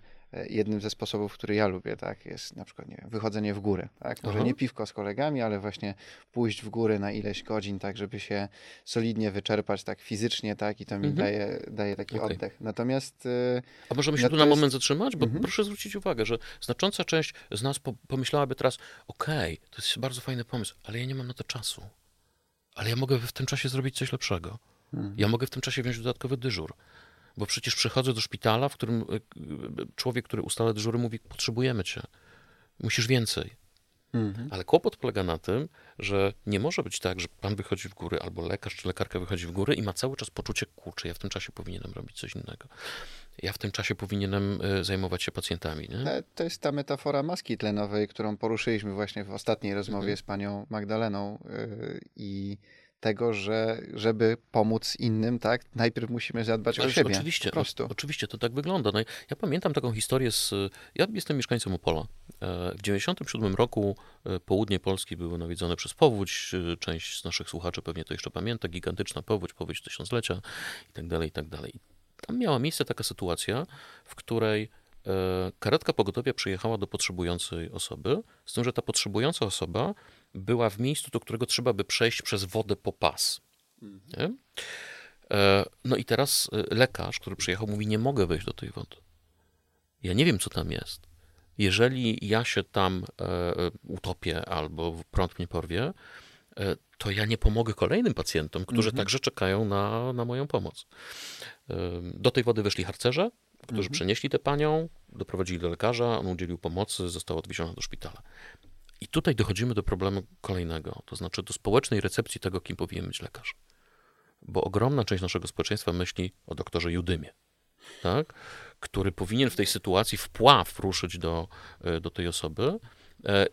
[SPEAKER 2] jednym ze sposobów, który ja lubię, tak, jest na przykład, nie wiem, wychodzenie w górę, tak, może
[SPEAKER 3] Aha.
[SPEAKER 2] nie piwko z kolegami, ale właśnie pójść w góry na ileś godzin, tak, żeby się solidnie wyczerpać, tak, fizycznie, tak, i to mi
[SPEAKER 3] Mhm.
[SPEAKER 2] daje, daje taki
[SPEAKER 3] Okej.
[SPEAKER 2] oddech. Natomiast y,
[SPEAKER 3] A możemy się
[SPEAKER 2] No
[SPEAKER 3] tu na moment zatrzymać? Bo
[SPEAKER 2] Mhm.
[SPEAKER 3] proszę zwrócić uwagę, że znacząca część z nas po, pomyślałaby teraz, okej, to jest bardzo fajny pomysł, ale ja nie mam na to czasu. Ale ja mogę w tym czasie zrobić coś lepszego.
[SPEAKER 2] Mhm.
[SPEAKER 3] Ja mogę w tym czasie wziąć dodatkowy dyżur. Bo przecież przychodzę do szpitala, w którym e, e, człowiek, który ustala dyżury, mówi, potrzebujemy cię. Musisz więcej.
[SPEAKER 2] mhm.
[SPEAKER 3] Ale kłopot polega na tym, że nie może być tak, że pan wychodzi w góry, albo lekarz czy lekarka wychodzi w góry i ma cały czas poczucie, kurczę, ja w tym czasie powinienem robić coś innego. Ja w tym czasie powinienem e, zajmować się pacjentami. Nie?
[SPEAKER 2] E, To jest ta metafora maski tlenowej, którą poruszyliśmy właśnie w ostatniej rozmowie
[SPEAKER 3] Mhm.
[SPEAKER 2] z panią Magdaleną y, i tego, że żeby pomóc innym, tak, najpierw musimy zadbać o
[SPEAKER 3] Ależ
[SPEAKER 2] siebie.
[SPEAKER 3] Oczywiście,
[SPEAKER 2] po prostu.
[SPEAKER 3] o, oczywiście to tak wygląda. No, ja pamiętam taką historię z. Ja jestem mieszkańcem Opola. E, W 97 roku e, południe Polski było nawiedzone przez powódź. E, Część z naszych słuchaczy pewnie to jeszcze pamięta. Gigantyczna powódź, powódź tysiąclecia i tak dalej, i tak dalej. Tam miała miejsce taka sytuacja, w której karetka pogotowia przyjechała do potrzebującej osoby, z tym, że ta potrzebująca osoba była w miejscu, do którego trzeba by przejść przez wodę po pas. Nie? E, No i teraz e, lekarz, który przyjechał, mówi: Nie mogę wejść do tej wody. Ja nie wiem, co tam jest. Jeżeli ja się tam e, e, utopię albo prąd mnie porwie, e, to ja nie pomogę kolejnym pacjentom, którzy
[SPEAKER 2] Mhm.
[SPEAKER 3] także czekają na, na moją pomoc. E, Do tej wody weszli harcerze, którzy
[SPEAKER 2] Mhm.
[SPEAKER 3] przenieśli tę panią, doprowadzili do lekarza, on udzielił pomocy, została odwieziona do szpitala. I tutaj dochodzimy do problemu kolejnego, to znaczy do społecznej recepcji tego, kim powinien być lekarz bo ogromna część naszego społeczeństwa myśli o doktorze Judymie, tak? który powinien w tej sytuacji wpław ruszyć do, e, do tej osoby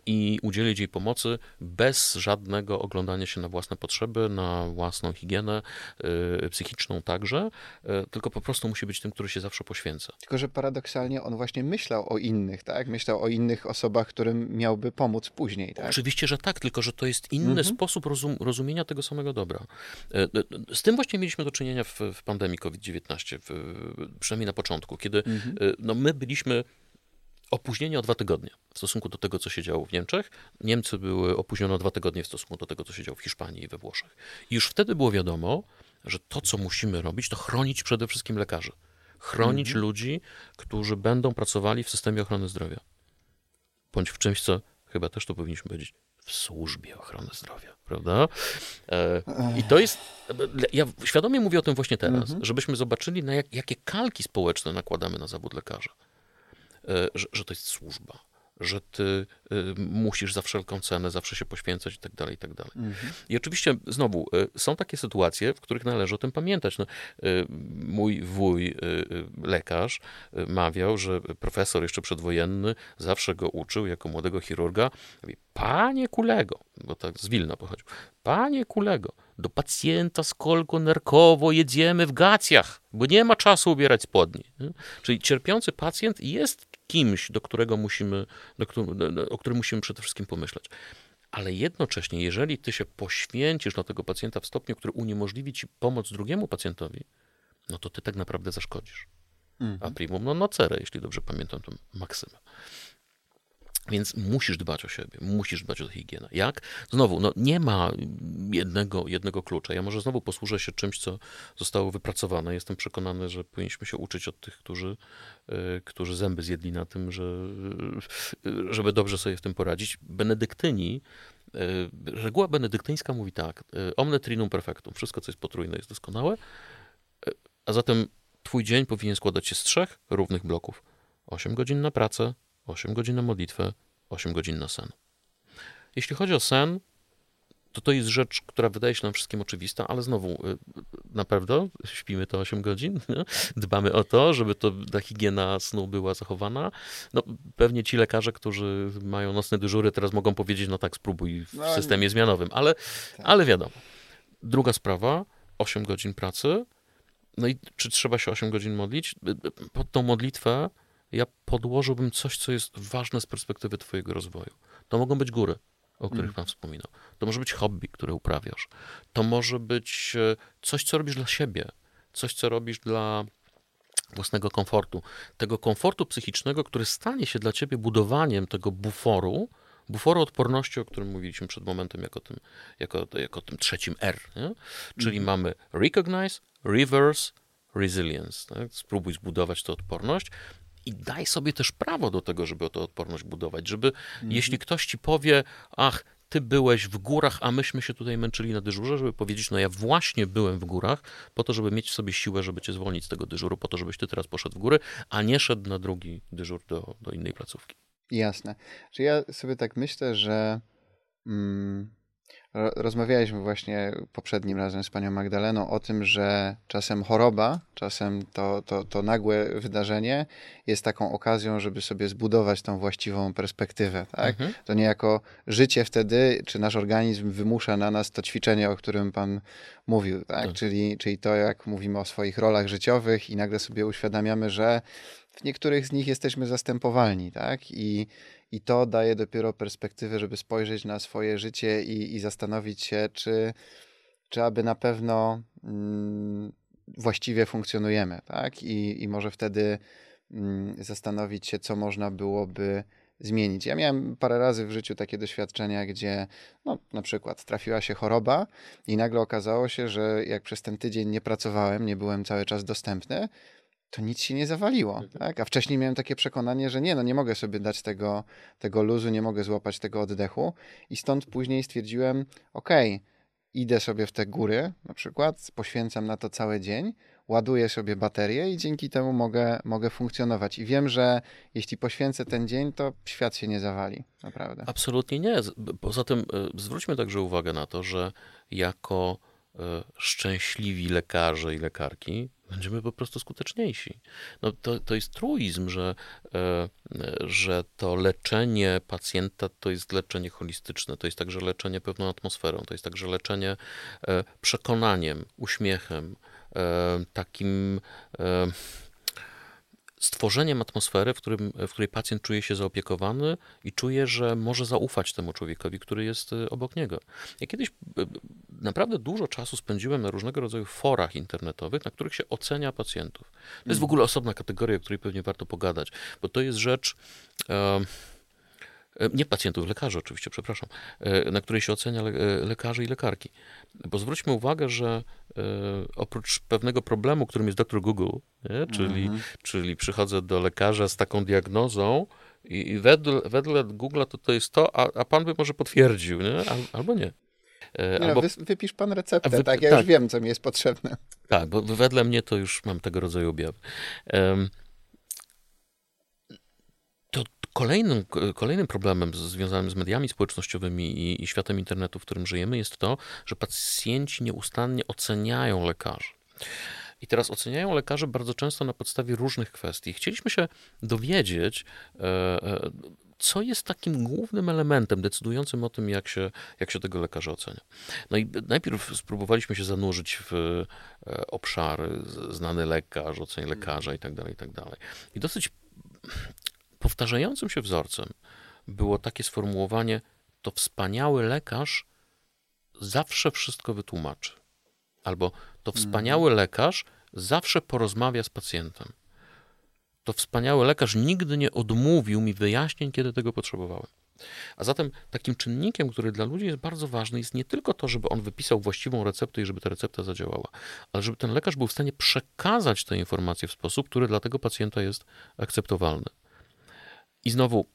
[SPEAKER 3] i udzielić jej pomocy bez żadnego oglądania się na własne potrzeby, na własną higienę e, psychiczną także, e, tylko po prostu musi być tym, który się zawsze poświęca.
[SPEAKER 2] Tylko, że paradoksalnie on właśnie myślał o innych, tak? Myślał o innych osobach, którym miałby pomóc później, tak?
[SPEAKER 3] Oczywiście, że tak, tylko że to jest inny
[SPEAKER 2] Mhm.
[SPEAKER 3] sposób rozum, rozumienia tego samego dobra. E, e, Z tym właśnie mieliśmy do czynienia w, w pandemii COVID-19, w, przynajmniej na początku, kiedy
[SPEAKER 2] Mhm.
[SPEAKER 3] e, no, my byliśmy opóźnieni o dwa tygodnie w stosunku do tego, co się działo w Niemczech. Niemcy były opóźnione o dwa tygodnie w stosunku do tego, co się działo w Hiszpanii i we Włoszech. I już wtedy było wiadomo, że to, co musimy robić, to chronić przede wszystkim lekarzy. Chronić ludzi, którzy będą pracowali w systemie ochrony zdrowia. Bądź w czymś, co chyba też to powinniśmy powiedzieć, w służbie ochrony zdrowia, prawda? E, I to jest, ja świadomie mówię o tym właśnie teraz, żebyśmy zobaczyli, na jak, jakie kalki społeczne nakładamy na zawód lekarza. E, że, że to jest służba, że ty e, musisz za wszelką cenę zawsze się poświęcać i tak dalej, i tak dalej. I oczywiście znowu e, są takie sytuacje, w których należy o tym pamiętać. No, mój wuj, lekarz, mawiał, że profesor jeszcze przedwojenny zawsze go uczył jako młodego chirurga, mówi, panie Kulego, bo tak z Wilna pochodził, panie Kulego, do pacjenta z kolką nerkowo jedziemy w gacjach, bo nie ma czasu ubierać spodni. Czyli cierpiący pacjent jest kimś, do którego musimy, do, którego, o którym musimy przede wszystkim pomyśleć. Ale jednocześnie, jeżeli ty się poświęcisz dla tego pacjenta w stopniu, który uniemożliwi ci pomoc drugiemu pacjentowi, no to ty tak naprawdę zaszkodzisz. A primum non nocere, jeśli dobrze pamiętam tę maksymę. Więc musisz dbać o siebie, musisz dbać o higienę. Jak? Znowu, no nie ma jednego, jednego klucza. Ja może znowu posłużę się czymś, co zostało wypracowane. Jestem przekonany, że powinniśmy się uczyć od tych, którzy, y, którzy zęby zjedli na tym, że, y, żeby dobrze sobie w tym poradzić. Benedyktyni, y, reguła benedyktyńska mówi tak, omne trinum perfectum, wszystko, co jest potrójne, jest doskonałe, a zatem twój dzień powinien składać się z trzech równych bloków. 8 godzin na pracę, 8 godzin na modlitwę, 8 godzin na sen. Jeśli chodzi o sen, to to jest rzecz, która wydaje się nam wszystkim oczywista, ale znowu, y, naprawdę śpimy to 8 godzin, [LAUGHS] nie? dbamy o to, żeby to, ta higiena snu była zachowana. No, pewnie ci lekarze, którzy mają nocne dyżury, teraz mogą powiedzieć, no tak, spróbuj w
[SPEAKER 2] No,
[SPEAKER 3] systemie zmianowym, ale, ale wiadomo. Druga sprawa, 8 godzin pracy, no i czy trzeba się 8 godzin modlić? Pod tą modlitwę ja podłożyłbym coś, co jest ważne z perspektywy Twojego rozwoju. To mogą być góry, o których Pan wspominał. To może być hobby, które uprawiasz. To może być e, coś, co robisz dla siebie. Coś, co robisz dla, własnego komfortu. Tego komfortu psychicznego, który stanie się dla ciebie budowaniem tego buforu, buforu odporności, o którym mówiliśmy przed momentem, jako tym, jako, jako tym trzecim R. Nie? Czyli mhm. mamy recognize, reverse, resilience. Tak? Spróbuj zbudować tę odporność i daj sobie też prawo do tego, żeby tę odporność budować, żeby mhm. jeśli ktoś ci powie, ach, ty byłeś w górach, a myśmy się tutaj męczyli na dyżurze, żeby powiedzieć, no ja właśnie byłem w górach, po to, żeby mieć w sobie siłę, żeby cię zwolnić z tego dyżuru, po to, żebyś ty teraz poszedł w góry, a nie szedł na drugi dyżur do, do innej placówki.
[SPEAKER 2] Jasne. Czy ja sobie tak myślę, że mm, Rozmawialiśmy właśnie poprzednim razem z panią Magdaleną o tym, że czasem choroba, czasem to, to, to nagłe wydarzenie jest taką okazją, żeby sobie zbudować tą właściwą perspektywę. Tak? Mhm. To niejako życie wtedy, czy nasz organizm wymusza na nas to ćwiczenie, o którym pan mówił. Tak? tak. Czyli, czyli to, jak mówimy o swoich rolach życiowych i nagle sobie uświadamiamy, że w niektórych z nich jesteśmy zastępowalni. Tak? I i to daje dopiero perspektywę, żeby spojrzeć na swoje życie i, i zastanowić się, czy, czy aby na pewno mm, właściwie funkcjonujemy, tak? I, i może wtedy mm, zastanowić się, co można byłoby zmienić. Ja miałem parę razy w życiu takie doświadczenia, gdzie no, na przykład trafiła się choroba i nagle okazało się, że jak przez ten tydzień nie pracowałem, nie byłem cały czas dostępny, to nic się nie zawaliło. Mhm. Tak? A wcześniej miałem takie przekonanie, że nie, no nie mogę sobie dać tego, tego luzu, nie mogę złapać tego oddechu. I stąd później stwierdziłem, okej, okay, idę sobie w te góry, na przykład, poświęcam na to cały dzień, ładuję sobie baterię i dzięki temu mogę, mogę funkcjonować. I wiem, że jeśli poświęcę ten dzień, to świat się nie zawali, naprawdę.
[SPEAKER 3] Absolutnie nie. Poza tym e, zwróćmy także uwagę na to, że jako e, szczęśliwi lekarze i lekarki będziemy po prostu skuteczniejsi. No to, to jest truizm, że, e, że to leczenie pacjenta to jest leczenie holistyczne, to jest także leczenie pewną atmosferą, to jest także leczenie e, przekonaniem, uśmiechem, e, takim stworzeniem atmosfery, w, którym, w której pacjent czuje się zaopiekowany i czuje, że może zaufać temu człowiekowi, który jest obok niego. Ja kiedyś naprawdę dużo czasu spędziłem na różnego rodzaju forach internetowych, na których się ocenia pacjentów. To jest w ogóle osobna kategoria, o której pewnie warto pogadać, bo to jest rzecz. nie pacjentów, lekarzy oczywiście, przepraszam, na której się ocenia lekarzy i lekarki. Bo zwróćmy uwagę, że E, oprócz pewnego problemu, którym jest doktor Google, nie? Czyli, mhm. czyli przychodzę do lekarza z taką diagnozą i, i wedle, wedle Google'a to to jest to, a, a pan by może potwierdził, nie? Al, albo nie.
[SPEAKER 2] E, nie, Albo... wy, wypisz pan receptę, wy... tak? Ja tak. już wiem, co mi jest potrzebne.
[SPEAKER 3] Tak, bo wedle mnie to już mam tego rodzaju objawy. Um, Kolejnym, kolejnym problemem związanym z mediami społecznościowymi i, i światem internetu, w którym żyjemy, jest to, że pacjenci nieustannie oceniają lekarzy. I teraz oceniają lekarzy bardzo często na podstawie różnych kwestii. Chcieliśmy się dowiedzieć, e, e, co jest takim głównym elementem decydującym o tym, jak się, jak się tego lekarza ocenia. No i najpierw spróbowaliśmy się zanurzyć w e, obszary, znany lekarz, oceń lekarza i tak dalej, i tak dalej. I dosyć powtarzającym się wzorcem było takie sformułowanie: To wspaniały lekarz zawsze wszystko wytłumaczy. Albo to mhm. wspaniały lekarz zawsze porozmawia z pacjentem. To wspaniały lekarz nigdy nie odmówił mi wyjaśnień, kiedy tego potrzebowałem. A zatem takim czynnikiem, który dla ludzi jest bardzo ważny, jest nie tylko to, żeby on wypisał właściwą receptę i żeby ta recepta zadziałała, ale żeby ten lekarz był w stanie przekazać te informacje w sposób, który dla tego pacjenta jest akceptowalny. I znowu,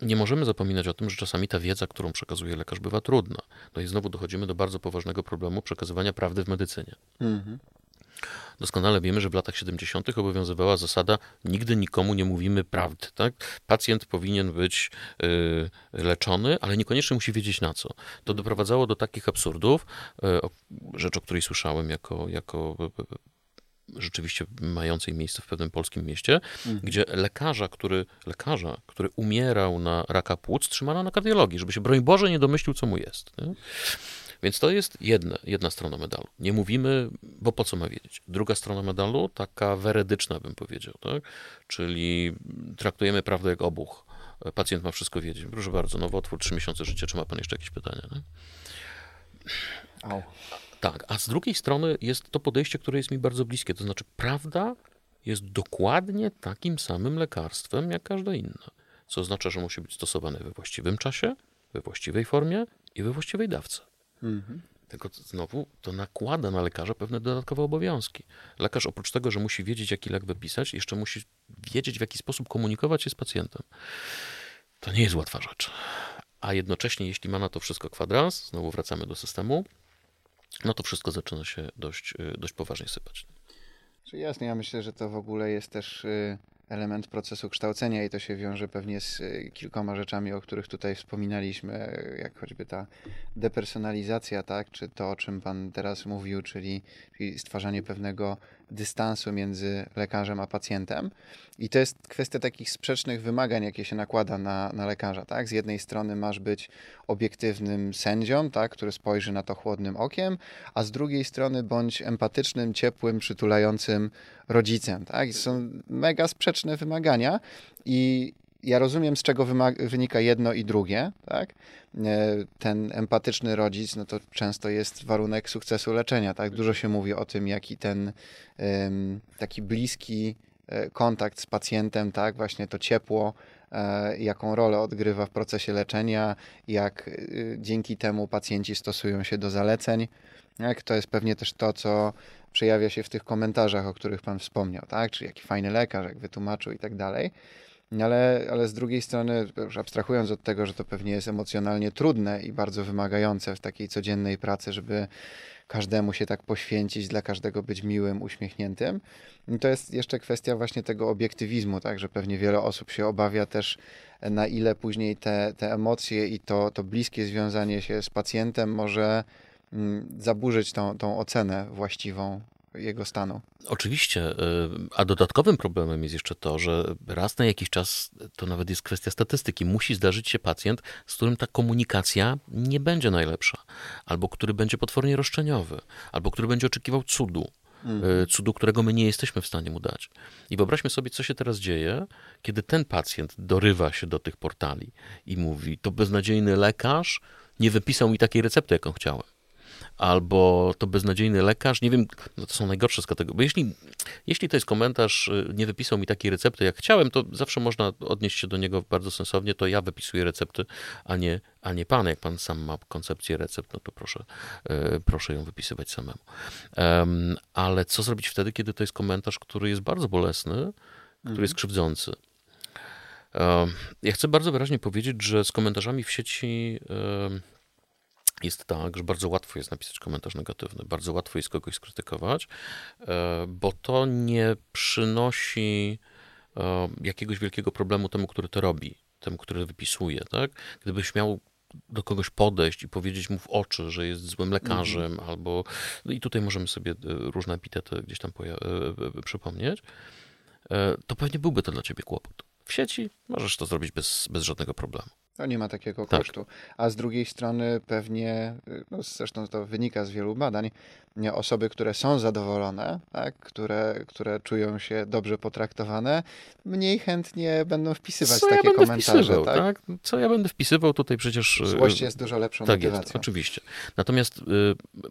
[SPEAKER 3] nie możemy zapominać o tym, że czasami ta wiedza, którą przekazuje lekarz, bywa trudna. No i znowu dochodzimy do bardzo poważnego problemu przekazywania prawdy w medycynie. Mhm. Doskonale wiemy, że w latach 70. obowiązywała zasada nigdy nikomu nie mówimy prawdy. Tak? Pacjent powinien być y, leczony, ale niekoniecznie musi wiedzieć na co. To doprowadzało do takich absurdów, y, o, rzecz, o której słyszałem jako, jako rzeczywiście mającej miejsce w pewnym polskim mieście, mhm. gdzie lekarza, który, lekarza, który umierał na raka płuc, trzymano na kardiologii, żeby się, broń Boże, nie domyślił, co mu jest. Nie? Więc to jest jedna, jedna strona medalu. Nie mówimy, bo po co ma wiedzieć. Druga strona medalu, taka weredyczna bym powiedział, tak? czyli traktujemy prawdę jak obuch. Pacjent ma wszystko wiedzieć. Proszę bardzo, nowotwór, trzy miesiące życia, czy ma pan jeszcze jakieś pytania? Nie? Au. Tak, a z drugiej strony jest to podejście, które jest mi bardzo bliskie, to znaczy prawda jest dokładnie takim samym lekarstwem jak każde inne. Co oznacza, że musi być stosowane we właściwym czasie, we właściwej formie i we właściwej dawce. Mhm. Tylko znowu to nakłada na lekarza pewne dodatkowe obowiązki. Lekarz oprócz tego, że musi wiedzieć, jaki lek wypisać, jeszcze musi wiedzieć, w jaki sposób komunikować się z pacjentem. To nie jest łatwa rzecz. A jednocześnie, jeśli ma na to wszystko kwadrans, znowu wracamy do systemu, no to wszystko zaczyna się dość, y, dość poważnie sypać.
[SPEAKER 2] Jasne, ja myślę, że to w ogóle jest też y, element procesu kształcenia i to się wiąże pewnie z y, kilkoma rzeczami, o których tutaj wspominaliśmy, jak choćby ta depersonalizacja, tak, czy to, o czym Pan teraz mówił, czyli, czyli stwarzanie pewnego dystansu między lekarzem a pacjentem. I to jest kwestia takich sprzecznych wymagań, jakie się nakłada na, na lekarza. Tak? Z jednej strony masz być obiektywnym sędzią, tak? który spojrzy na to chłodnym okiem, a z drugiej strony bądź empatycznym, ciepłym, przytulającym rodzicem. Tak? Są mega sprzeczne wymagania i ja rozumiem, z czego wynika jedno i drugie, tak? E, ten empatyczny rodzic, no to często jest warunek sukcesu leczenia, tak? Dużo się mówi o tym, jaki ten taki bliski e, kontakt z pacjentem, tak? Właśnie to ciepło, e, jaką rolę odgrywa w procesie leczenia, jak dzięki temu pacjenci stosują się do zaleceń. Tak? To jest pewnie też to, co przejawia się w tych komentarzach, o których Pan wspomniał, tak? Czy jaki fajny lekarz, jak wytłumaczył i tak dalej. Ale, ale z drugiej strony, już abstrahując od tego, że to pewnie jest emocjonalnie trudne i bardzo wymagające w takiej codziennej pracy, żeby każdemu się tak poświęcić, dla każdego być miłym, uśmiechniętym, to jest jeszcze kwestia właśnie tego obiektywizmu, tak, że pewnie wiele osób się obawia też, na ile później te, te emocje i to, to bliskie związanie się z pacjentem może mm, zaburzyć tą, tą ocenę właściwą jego stanu.
[SPEAKER 3] Oczywiście, y, a dodatkowym problemem jest jeszcze to, że raz na jakiś czas, to nawet jest kwestia statystyki, musi zdarzyć się pacjent, z którym ta komunikacja nie będzie najlepsza, albo który będzie potwornie roszczeniowy, albo który będzie oczekiwał cudu. Mhm. Cudu, którego my nie jesteśmy w stanie mu dać. I wyobraźmy sobie, co się teraz dzieje, kiedy ten pacjent dorywa się do tych portali i mówi: To beznadziejny lekarz nie wypisał mi takiej recepty, jaką chciałem albo to beznadziejny lekarz, nie wiem, no to są najgorsze z kategorii, bo jeśli, jeśli to jest komentarz, y, nie wypisał mi takiej recepty, jak chciałem, to zawsze można odnieść się do niego bardzo sensownie, to ja wypisuję recepty, a nie, a nie pan. Jak pan sam ma koncepcję recept, no to proszę, y, proszę ją wypisywać samemu. ale co zrobić wtedy, kiedy to jest komentarz, który jest bardzo bolesny, który jest mhm. krzywdzący? Ja chcę bardzo wyraźnie powiedzieć, że z komentarzami w sieci jest tak, że bardzo łatwo jest napisać komentarz negatywny, bardzo łatwo jest kogoś skrytykować, e, bo to nie przynosi e, jakiegoś wielkiego problemu temu, który to robi, temu, który wypisuje. Tak? Gdybyś miał do kogoś podejść i powiedzieć mu w oczy, że jest złym lekarzem, mhm. albo. No i tutaj możemy sobie e, różne epitety gdzieś tam przypomnieć, to pewnie byłby to dla ciebie kłopot. W sieci możesz to zrobić bez, bez żadnego problemu.
[SPEAKER 2] No nie ma takiego tak. kosztu. A z drugiej strony pewnie, no zresztą to wynika z wielu badań, osoby, które są zadowolone, tak, które, które czują się dobrze potraktowane, mniej chętnie będą wpisywać Co takie ja komentarze. Tak? tak?
[SPEAKER 3] Co ja będę wpisywał tutaj przecież...
[SPEAKER 2] Y, Złość jest dużo lepszą tak motywacją. Jest,
[SPEAKER 3] oczywiście. Natomiast y,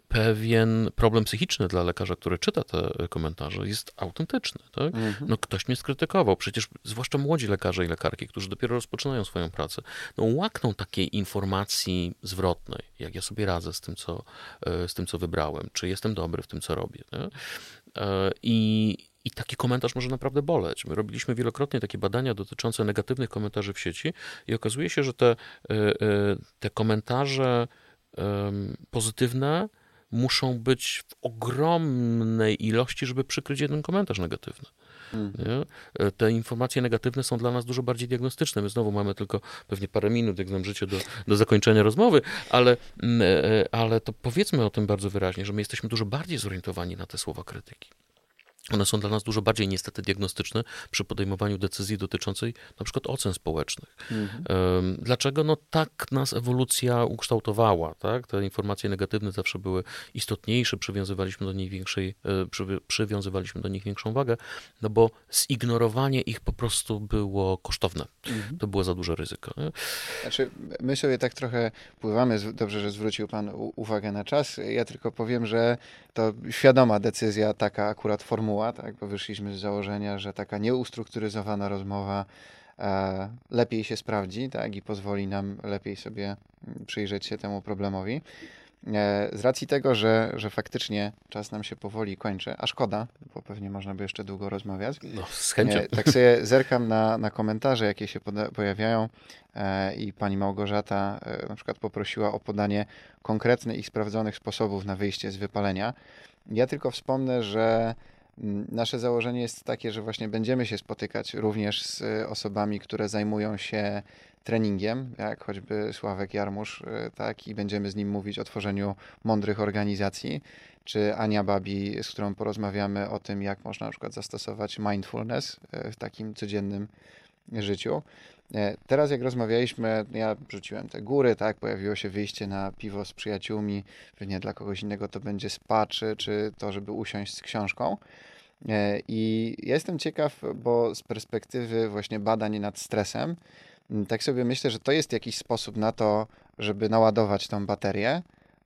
[SPEAKER 3] pewien problem psychiczny dla lekarza, który czyta te komentarze jest autentyczny. Tak? Mhm. No ktoś mnie skrytykował. Przecież zwłaszcza młodzi lekarze i lekarki, którzy dopiero rozpoczynają swoją pracę, no łakną takiej informacji zwrotnej, jak ja sobie radzę z tym, co, y, z tym, co wybrałem. Czy jestem dobry w tym, co robię. Nie? E, I, I taki komentarz może naprawdę boleć. My robiliśmy wielokrotnie takie badania dotyczące negatywnych komentarzy w sieci i okazuje się, że te, e, e, te komentarze pozytywne muszą być w ogromnej ilości, żeby przykryć jeden komentarz negatywny. Mhm. Te informacje negatywne są dla nas dużo bardziej diagnostyczne. My znowu mamy tylko pewnie parę minut, jak nam życie, do, do zakończenia rozmowy, ale, mm, e, ale to powiedzmy o tym bardzo wyraźnie, że my jesteśmy dużo bardziej zorientowani na te słowa krytyki. One są dla nas dużo bardziej niestety diagnostyczne przy podejmowaniu decyzji dotyczącej na przykład ocen społecznych. Mhm. Dlaczego? No tak nas ewolucja ukształtowała. Tak? Te informacje negatywne zawsze były istotniejsze, przywiązywaliśmy do nich większej, e, przy, przywiązywaliśmy do nich większą wagę, no bo zignorowanie ich po prostu było kosztowne. Mhm. To było za duże ryzyko. Nie?
[SPEAKER 2] Znaczy, my sobie tak trochę pływamy, dobrze, że zwrócił Pan uwagę na czas. Ja tylko powiem, że to świadoma decyzja taka akurat formuła formuła, tak? bo wyszliśmy z założenia, że taka nieustrukturyzowana rozmowa e, lepiej się sprawdzi tak? i pozwoli nam lepiej sobie mm, przyjrzeć się temu problemowi. E, z racji tego, że, że faktycznie czas nam się powoli kończy, a szkoda, bo pewnie można by jeszcze długo rozmawiać.
[SPEAKER 3] No, z chęcią.
[SPEAKER 2] E, tak sobie zerkam na, na komentarze, jakie się pojawiają i pani Małgorzata na przykład poprosiła o podanie konkretnych i sprawdzonych sposobów na wyjście z wypalenia. Ja tylko wspomnę, że nasze założenie jest takie, że właśnie będziemy się spotykać również z osobami, które zajmują się treningiem, jak choćby Sławek Jarmusz, y, tak, i będziemy z nim mówić o tworzeniu mądrych organizacji, czy Ania Babi, z którą porozmawiamy o tym, jak można na przykład zastosować mindfulness y, w takim codziennym życiu. E, teraz jak rozmawialiśmy, ja rzuciłem te góry, tak, pojawiło się wyjście na piwo z przyjaciółmi, pewnie dla kogoś innego to będzie spa, czy, to, żeby usiąść z książką. E, I jestem ciekaw, bo z perspektywy właśnie badań nad stresem, tak sobie myślę, że to jest jakiś sposób na to, żeby naładować tą baterię,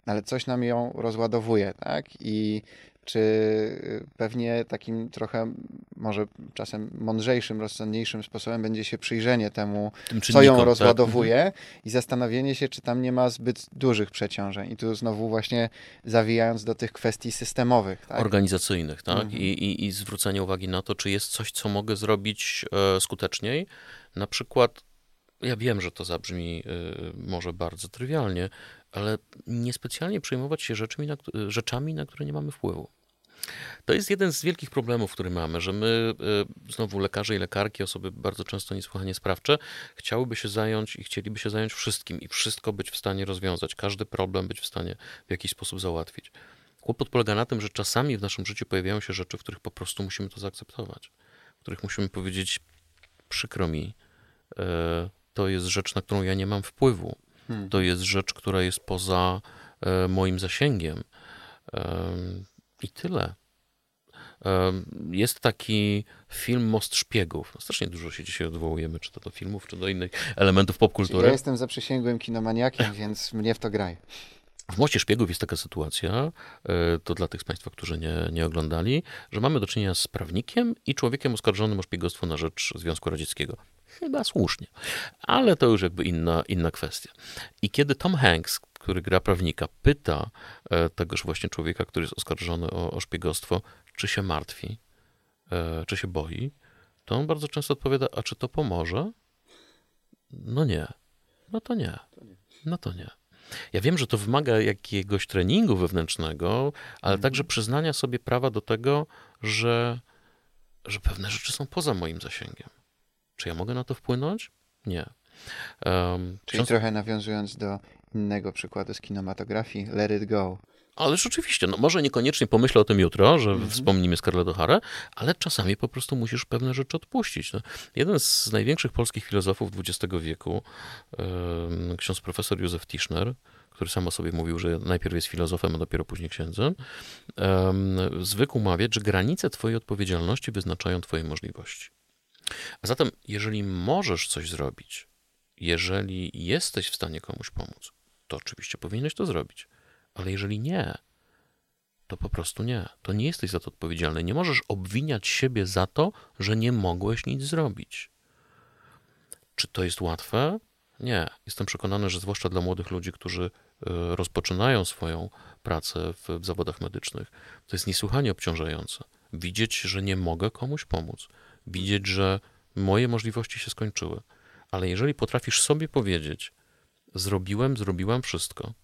[SPEAKER 2] ale coś nam ją rozładowuje, tak? I czy y, pewnie takim trochę może czasem mądrzejszym, rozsądniejszym sposobem będzie się przyjrzenie temu, co ją tak? rozładowuje tak? i zastanowienie się, czy tam nie ma zbyt dużych przeciążeń. I tu znowu właśnie zawijając do tych kwestii systemowych. Tak?
[SPEAKER 3] Organizacyjnych, tak? Mhm. I, i, I zwrócenie uwagi na to, czy jest coś, co mogę zrobić e, skuteczniej. Na przykład ja wiem, że to zabrzmi y, może bardzo trywialnie, ale niespecjalnie przejmować się rzeczami na, rzeczami, na które nie mamy wpływu. To jest jeden z wielkich problemów, który mamy, że my, y, znowu lekarze i lekarki, osoby bardzo często niesłychanie sprawcze, chciałyby się zająć i chcieliby się zająć wszystkim i wszystko być w stanie rozwiązać, każdy problem być w stanie w jakiś sposób załatwić. Kłopot polega na tym, że czasami w naszym życiu pojawiają się rzeczy, w których po prostu musimy to zaakceptować, w których musimy powiedzieć, przykro mi, y, to jest rzecz, na którą ja nie mam wpływu. Hmm. To jest rzecz, która jest poza e, moim zasięgiem. I tyle. Jest taki film Most Szpiegów. No, strasznie dużo się dzisiaj odwołujemy, czy to do filmów, czy do innych elementów popkultury.
[SPEAKER 2] Ja jestem zaprzysięgłym kinomaniakiem, więc mnie w to graj.
[SPEAKER 3] W Moście Szpiegów jest taka sytuacja, e, to dla tych z Państwa, którzy nie, nie oglądali, że mamy do czynienia z prawnikiem i człowiekiem oskarżonym o szpiegostwo na rzecz Związku Radzieckiego. Chyba słusznie, ale to już jakby inna, inna kwestia. I kiedy Tom Hanks, który gra prawnika, pyta e, tegoż właśnie człowieka, który jest oskarżony o, o szpiegostwo, czy się martwi, e, czy się boi, to on bardzo często odpowiada, a czy to pomoże? No nie. No to nie. No to nie. Ja wiem, że to wymaga jakiegoś treningu wewnętrznego, ale mhm. także przyznania sobie prawa do tego, że, że pewne rzeczy są poza moim zasięgiem. Czy ja mogę na to wpłynąć? Nie.
[SPEAKER 2] Um, Czyli ksiądz... trochę nawiązując do innego przykładu z kinematografii, Let It Go.
[SPEAKER 3] Ależ oczywiście, no może niekoniecznie pomyślę o tym jutro, że mm -hmm. wspomnimy Scarlett O'Hara, ale czasami po prostu musisz pewne rzeczy odpuścić. No, jeden z największych polskich filozofów XX wieku, um, ksiądz profesor Józef Tischner, który sam o sobie mówił, że najpierw jest filozofem, a dopiero później księdzem, um, zwykł mawiać, że granice twojej odpowiedzialności wyznaczają twoje możliwości. A zatem, jeżeli możesz coś zrobić, jeżeli jesteś w stanie komuś pomóc, to oczywiście powinieneś to zrobić. Ale jeżeli nie, to po prostu nie. To nie jesteś za to odpowiedzialny. Nie możesz obwiniać siebie za to, że nie mogłeś nic zrobić. Czy to jest łatwe? Nie. Jestem przekonany, że zwłaszcza dla młodych ludzi, którzy e, rozpoczynają swoją pracę w, w zawodach medycznych, to jest niesłychanie obciążające. Widzieć, że nie mogę komuś pomóc, widzieć, że moje możliwości się skończyły. Ale jeżeli potrafisz sobie powiedzieć, zrobiłem, zrobiłam wszystko,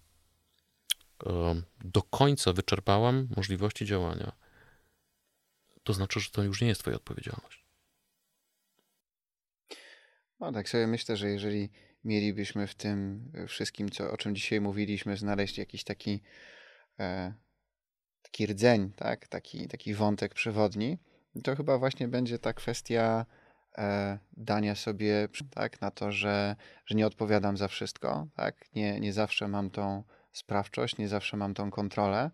[SPEAKER 3] do końca wyczerpałam możliwości działania, to znaczy, że to już nie jest Twoja odpowiedzialność.
[SPEAKER 2] No tak sobie myślę, że jeżeli mielibyśmy w tym wszystkim, co, o czym dzisiaj mówiliśmy, znaleźć jakiś taki, e, taki rdzeń, tak? taki, taki wątek przewodni, to chyba właśnie będzie ta kwestia e, dania sobie tak, na to, że, że nie odpowiadam za wszystko, tak? nie, nie zawsze mam tą sprawczość, nie zawsze mam tą kontrolę,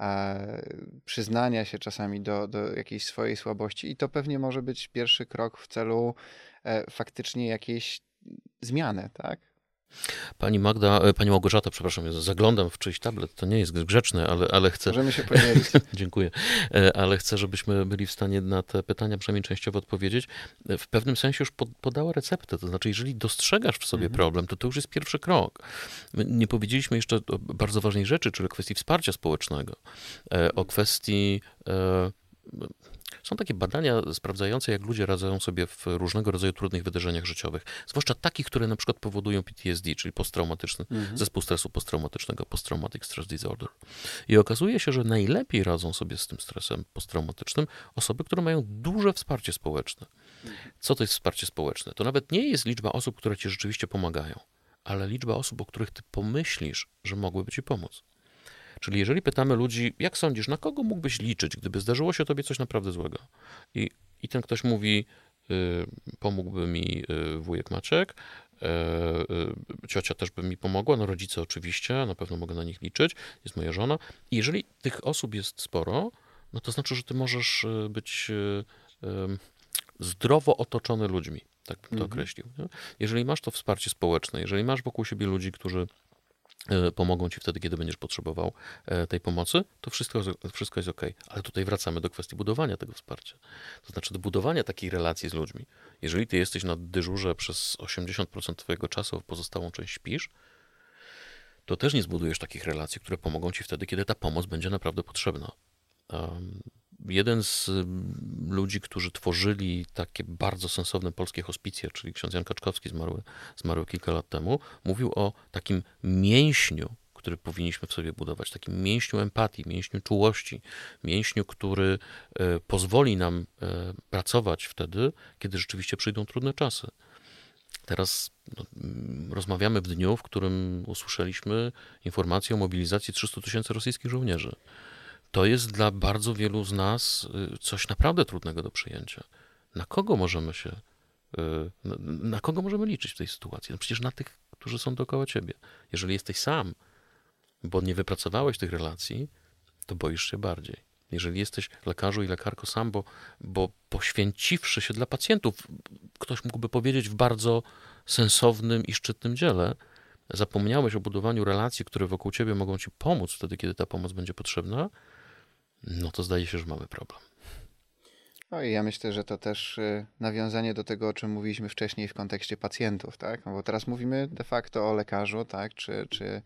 [SPEAKER 2] e, przyznania się czasami do, do jakiejś swojej słabości i to pewnie może być pierwszy krok w celu e, faktycznie jakiejś zmiany, tak?
[SPEAKER 3] Pani Magda, e, pani Małgorzata, przepraszam, ja zaglądam w czyjś tablet, to nie jest grzeczne, ale, ale chcę...
[SPEAKER 2] Możemy się podzielić. [LAUGHS]
[SPEAKER 3] Dziękuję, E, ale chcę, żebyśmy byli w stanie na te pytania przynajmniej częściowo odpowiedzieć. E, W pewnym sensie już pod- podała receptę, to znaczy, jeżeli dostrzegasz w sobie
[SPEAKER 2] Mhm.
[SPEAKER 3] problem, to to już jest pierwszy krok. My nie powiedzieliśmy jeszcze o bardzo ważnej rzeczy, czyli o kwestii wsparcia społecznego, o kwestii... Są takie badania sprawdzające, jak ludzie radzają sobie w różnego rodzaju trudnych wydarzeniach życiowych, zwłaszcza takich, które na przykład powodują PTSD, czyli posttraumatyczny
[SPEAKER 2] Mhm.
[SPEAKER 3] zespół stresu posttraumatycznego, post-traumatic stress disorder. I okazuje się, że najlepiej radzą sobie z tym stresem posttraumatycznym osoby, które mają duże wsparcie społeczne. Co to jest wsparcie społeczne? To nawet nie jest liczba osób, które ci rzeczywiście pomagają, ale liczba osób, o których ty pomyślisz, że mogłyby ci pomóc. Czyli jeżeli pytamy ludzi, jak sądzisz, na kogo mógłbyś liczyć, gdyby zdarzyło się tobie coś naprawdę złego? I, i ten ktoś mówi, y, pomógłby mi y, wujek Maciek, e, y, ciocia też by mi pomogła, no rodzice oczywiście, na pewno mogę na nich liczyć, jest moja żona. I jeżeli tych osób jest sporo, no to znaczy, że ty możesz y, być y, zdrowo otoczony ludźmi, tak bym to
[SPEAKER 2] Mhm.
[SPEAKER 3] określił. Jeżeli masz to wsparcie społeczne, jeżeli masz wokół siebie ludzi, którzy pomogą ci wtedy, kiedy będziesz potrzebował e, tej pomocy, to wszystko, wszystko jest ok. Ale tutaj wracamy do kwestii budowania tego wsparcia. To znaczy do budowania takiej relacji z ludźmi. Jeżeli ty jesteś na dyżurze przez 80% twojego czasu, w pozostałą część śpisz, to też nie zbudujesz takich relacji, które pomogą ci wtedy, kiedy ta pomoc będzie naprawdę potrzebna. Jeden z mm, ludzi, którzy tworzyli takie bardzo sensowne polskie hospicje, czyli ksiądz Jan Kaczkowski zmarły, zmarły kilka lat temu, mówił o takim mięśniu, który powinniśmy w sobie budować, takim mięśniu empatii, mięśniu czułości, mięśniu, który e, pozwoli nam e, pracować wtedy, kiedy rzeczywiście przyjdą trudne czasy. Teraz no, mm, rozmawiamy w dniu, w którym usłyszeliśmy informację o mobilizacji 300 tysięcy rosyjskich żołnierzy. To jest dla bardzo wielu z nas y, coś naprawdę trudnego do przyjęcia. Na kogo możemy się, y, na, kogo możemy liczyć w tej sytuacji? No przecież na tych, którzy są dookoła ciebie. Jeżeli jesteś sam, bo nie wypracowałeś tych relacji, to boisz się bardziej. Jeżeli jesteś lekarzu i lekarko sam, bo, bo poświęciwszy się dla pacjentów, ktoś mógłby powiedzieć w bardzo sensownym i szczytnym dziele, zapomniałeś o budowaniu relacji, które wokół ciebie mogą ci pomóc wtedy, kiedy ta pomoc będzie potrzebna, no to zdaje się, że mamy problem.
[SPEAKER 2] No i ja myślę, że to też y, nawiązanie do tego, o czym mówiliśmy wcześniej w kontekście pacjentów, tak? No bo teraz mówimy de facto o lekarzu, tak? Czy, czy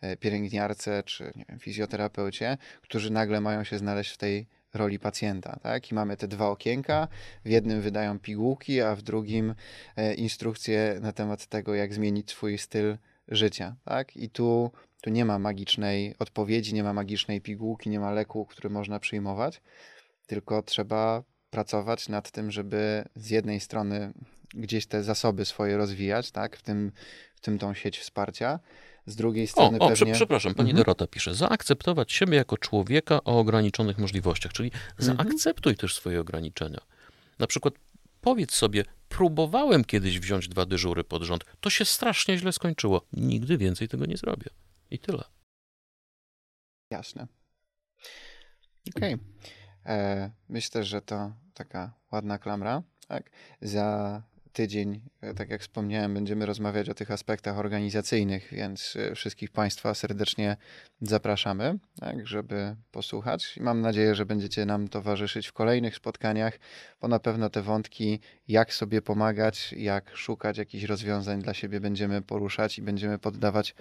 [SPEAKER 2] e, pielęgniarce, czy nie wiem, fizjoterapeucie, którzy nagle mają się znaleźć w tej roli pacjenta, tak? I mamy te dwa okienka, w jednym wydają pigułki, a w drugim e, instrukcje na temat tego, jak zmienić swój styl życia, tak? I tu, tu nie ma magicznej odpowiedzi, nie ma magicznej pigułki, nie ma leku, który można przyjmować, tylko trzeba pracować nad tym, żeby z jednej strony gdzieś te zasoby swoje rozwijać, tak, w tym, w tym tą sieć wsparcia, z drugiej
[SPEAKER 3] O,
[SPEAKER 2] strony
[SPEAKER 3] o prze,
[SPEAKER 2] pewnie...
[SPEAKER 3] przepraszam, pani
[SPEAKER 2] Mhm.
[SPEAKER 3] Dorota pisze, zaakceptować siebie jako człowieka o ograniczonych możliwościach, czyli
[SPEAKER 2] Mhm.
[SPEAKER 3] zaakceptuj też swoje ograniczenia. Na przykład powiedz sobie, próbowałem kiedyś wziąć dwa dyżury pod rząd, to się strasznie źle skończyło, nigdy więcej tego nie zrobię. I tyle.
[SPEAKER 2] Jasne. Okej. E, Myślę, że to taka ładna klamra. Tak? Za tydzień, e, tak jak wspomniałem, będziemy rozmawiać o tych aspektach organizacyjnych, więc e, wszystkich Państwa serdecznie zapraszamy, tak, żeby posłuchać. Mam nadzieję, że będziecie nam towarzyszyć w kolejnych spotkaniach, bo na pewno te wątki, jak sobie pomagać, jak szukać jakichś rozwiązań dla siebie, będziemy poruszać i będziemy poddawać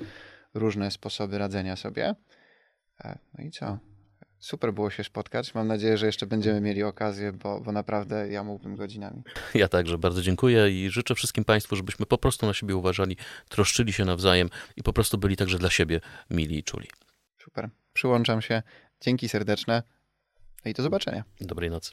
[SPEAKER 2] różne sposoby radzenia sobie. E, No i co? Super było się spotkać. Mam nadzieję, że jeszcze będziemy mieli okazję, bo, bo naprawdę ja mógłbym godzinami.
[SPEAKER 3] Ja także bardzo dziękuję i życzę wszystkim Państwu, żebyśmy po prostu na siebie uważali, troszczyli się nawzajem i po prostu byli także dla siebie mili i czuli.
[SPEAKER 2] Super. Przyłączam się. Dzięki serdeczne. No i do zobaczenia.
[SPEAKER 3] Dobrej nocy.